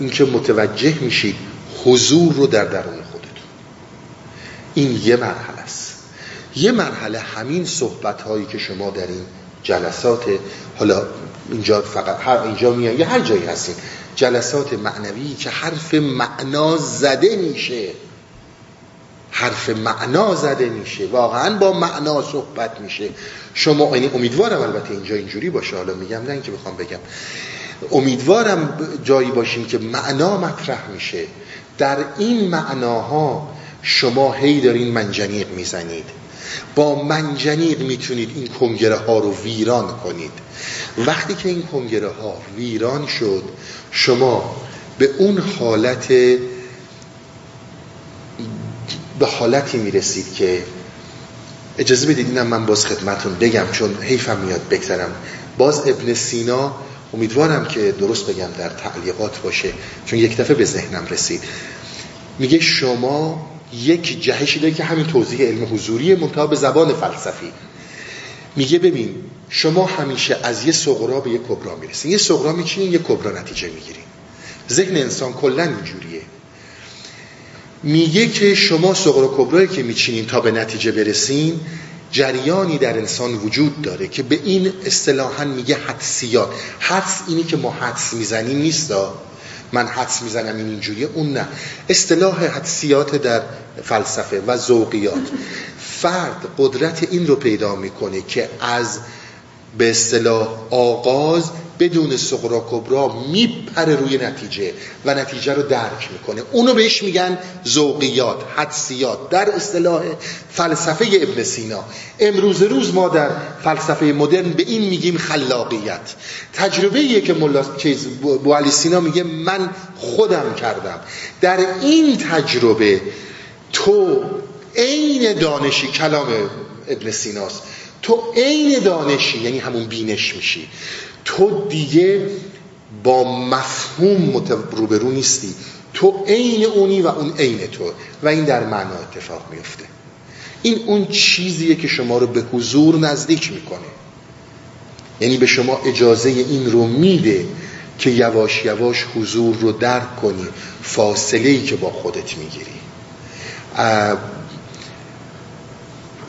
این که متوجه میشید حضور رو در درون خودتون. این یه مرحله است. یه مرحله همین صحبت هایی که شما در این جلسات حالا اینجا فقط هر اینجا میان یا هر جایی هستین. جلسات معنوی که حرف معنا زده میشه. حرف معنا زده میشه. واقعا با معنا صحبت میشه. شما یعنی امیدوارم البته اینجا اینجوری باشه. حالا میگم نه اینکه بخوام بگم. امیدوارم جایی باشیم که معنا مطرح میشه. در این معناها شما هی دارین منجنیق می‌زنید. با منجنیق می‌تونید این کنگره ها رو ویران کنید. وقتی که این کنگره ها ویران شد شما به اون حالت به حالتی می‌رسید که اجازه بدید اینم من باز خدمتون بگم چون حیفم میاد بگذرم. باز ابن سینا امیدوارم که درست بگم در تعلیقات باشه چون یک دفعه به ذهنم رسید. میگه شما یک جهشی داری که همین توضیح علم حضوری منتها به زبان فلسفی. میگه ببین شما همیشه از یه صغرا به یه کبرا می‌رسین. یه صغرا میچینین یه کبرا نتیجه می‌گیرین. ذهن انسان کلا اینجوریه. میگه که شما صغرا کبرایی که میچینین تا به نتیجه برسین جریانی در انسان وجود داره که به این اصطلاحا میگه حدسیات. حدس اینی که ما حدس می‌زنیم نیستا من حدس می‌زنم این اینجوریه اون نه. اصطلاح حدسیات در فلسفه و ذوقیات. فرد قدرت این رو پیدا می‌کنه که از به اصطلاح آغاز بدون سقرا کبرا میپره روی نتیجه و نتیجه رو درک می‌کنه. اونو بهش میگن ذوقیات حدسیات. در اصطلاح فلسفه ابن سینا. امروز روز ما در فلسفه مدرن به این میگیم خلاقیت. تجربه ایه که ملا چیز بو علی سینا میگه من خودم کردم. در این تجربه تو عین دانشی کلام ابن سیناست. تو عین دانشی یعنی همون بینش میشی. تو دیگه با مفهوم روبرو نیستی. تو عین اونی و اون عین تو. و این در معنا اتفاق میفته این اون چیزیه که شما رو به حضور نزدیک می‌کنه. یعنی به شما اجازه این رو میده که یواش یواش حضور رو درک کنی. فاصله ای که با خودت می‌گیری.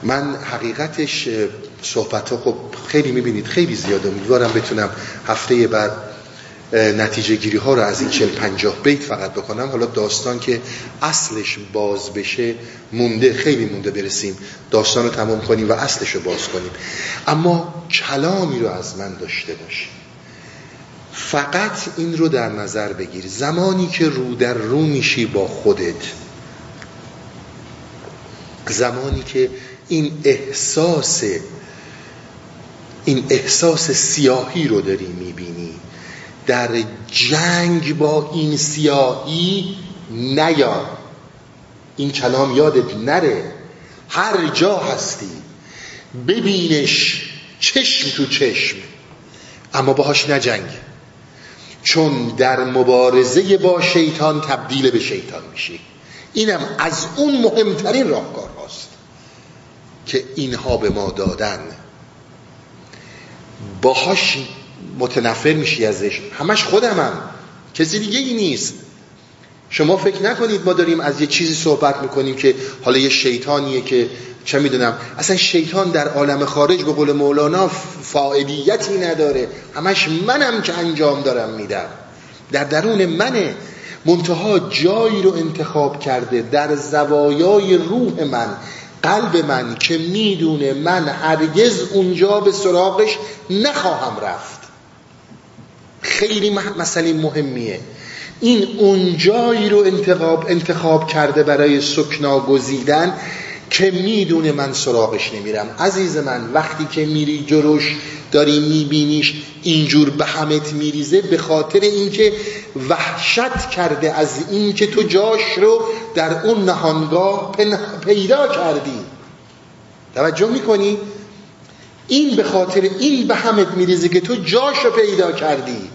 من حقیقتش صحبت ها خب خیلی می‌بینید خیلی زیاده. امیدوارم بتونم هفته بعد نتیجه گیری ها رو از این چل پنجاه بیت فقط بکنم. حالا داستان که اصلش باز بشه مونده خیلی مونده برسیم. داستان رو تمام کنیم و اصلش رو باز کنیم. اما کلامی رو از من داشته باشیم فقط این رو در نظر بگیر. زمانی که رو در رو میشی با خودت. زمانی که این احساس این احساس سیاهی رو داری می‌بینی. در جنگ با این سیاهی نیا. این کلام یادت نره. هر جا هستی ببینش چشم تو چشم. اما باهاش نجنگ چون در مبارزه با شیطان تبدیل به شیطان میشی. اینم از اون مهمترین راهکار هاست که اینها به ما دادن. باهاش متنفر میشی ازش. همش خودمم کسی دیگه ای نیست. شما فکر نکنید ما داریم از یه چیزی صحبت می‌کنیم که حالا یه شیطانیه که چه می‌دونم. اصلا شیطان در عالم خارج به قول مولانا فاعلیتی نداره. همش منم که انجام دارم میدم. در درون منه. منتها جایی رو انتخاب کرده در زوایای روح من. قلب من که می‌دونه من هرگز اونجا به سراغش نخواهم رفت. خیلی مسئله مهمیه. این اونجایی رو انتخاب, انتخاب کرده برای سکنا گزیدن که می‌دونه من سراغش نمیرم. عزیز من وقتی که میری جلوش داری میبینیش اینجور به همت میریزه به خاطر اینکه وحشت کرده از اینکه تو جاش رو در اون نهانگاه پیدا کردی. توجه می‌کنی؟ این به خاطر این به همت میریزه که تو جاش رو پیدا کردی.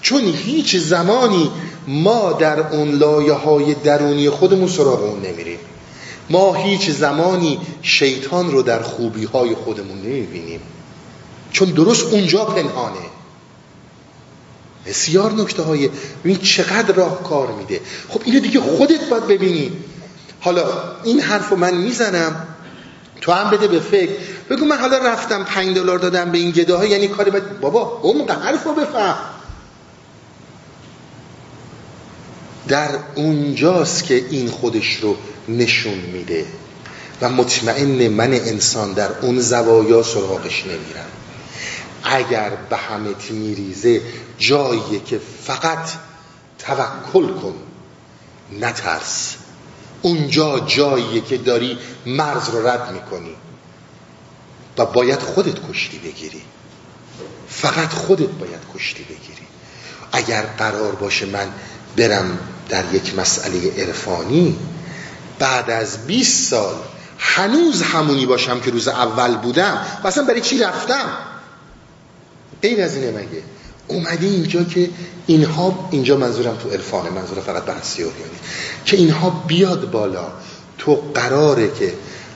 چون هیچ زمانی ما در اون لایه های درونی خودمون سراغ اون نمیریم. ما هیچ زمانی شیطان رو در خوبی های خودمون نمی‌بینیم. چون درست اونجا پنهانه. بسیار نکته های ببین چقدر راه کار میده. خب اینو دیگه خودت باید ببینی. حالا این حرف رو من می‌زنم. تو هم بده به فکر. بگو من حالا رفتم پنج دلار دادم به این گداها یعنی کاری باید بابا عمق حرف رو بفهم. در اونجاست که این خودش رو نشون میده و مطمئن من انسان در اون زوایا سراغش نمیرم. اگر به همت میریزه جاییه که فقط توکل کن نترس. اونجا جاییه که داری مرز رو رد می‌کنی و باید خودت کشتی بگیری. فقط خودت باید کشتی بگیری. اگر قرار باشه من برم در یک مسئله عرفانی بعد از 20 سال هنوز همونی باشم که روز اول بودم و اصلا برای چی رفتم؟ غیر از اینه مگه. اومدی اینجا که اینها اینجا منظورم تو عرفانه منظور فقط بحثی که اینها بیاد بالا. تو قراره که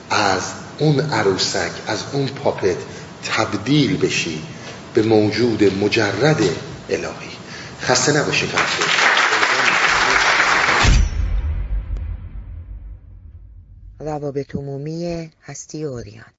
از اون عروسک از اون پاپت تبدیل بشی به موجود مجرد الهی. خسته نباشی روابط عمومی هستی اوریان.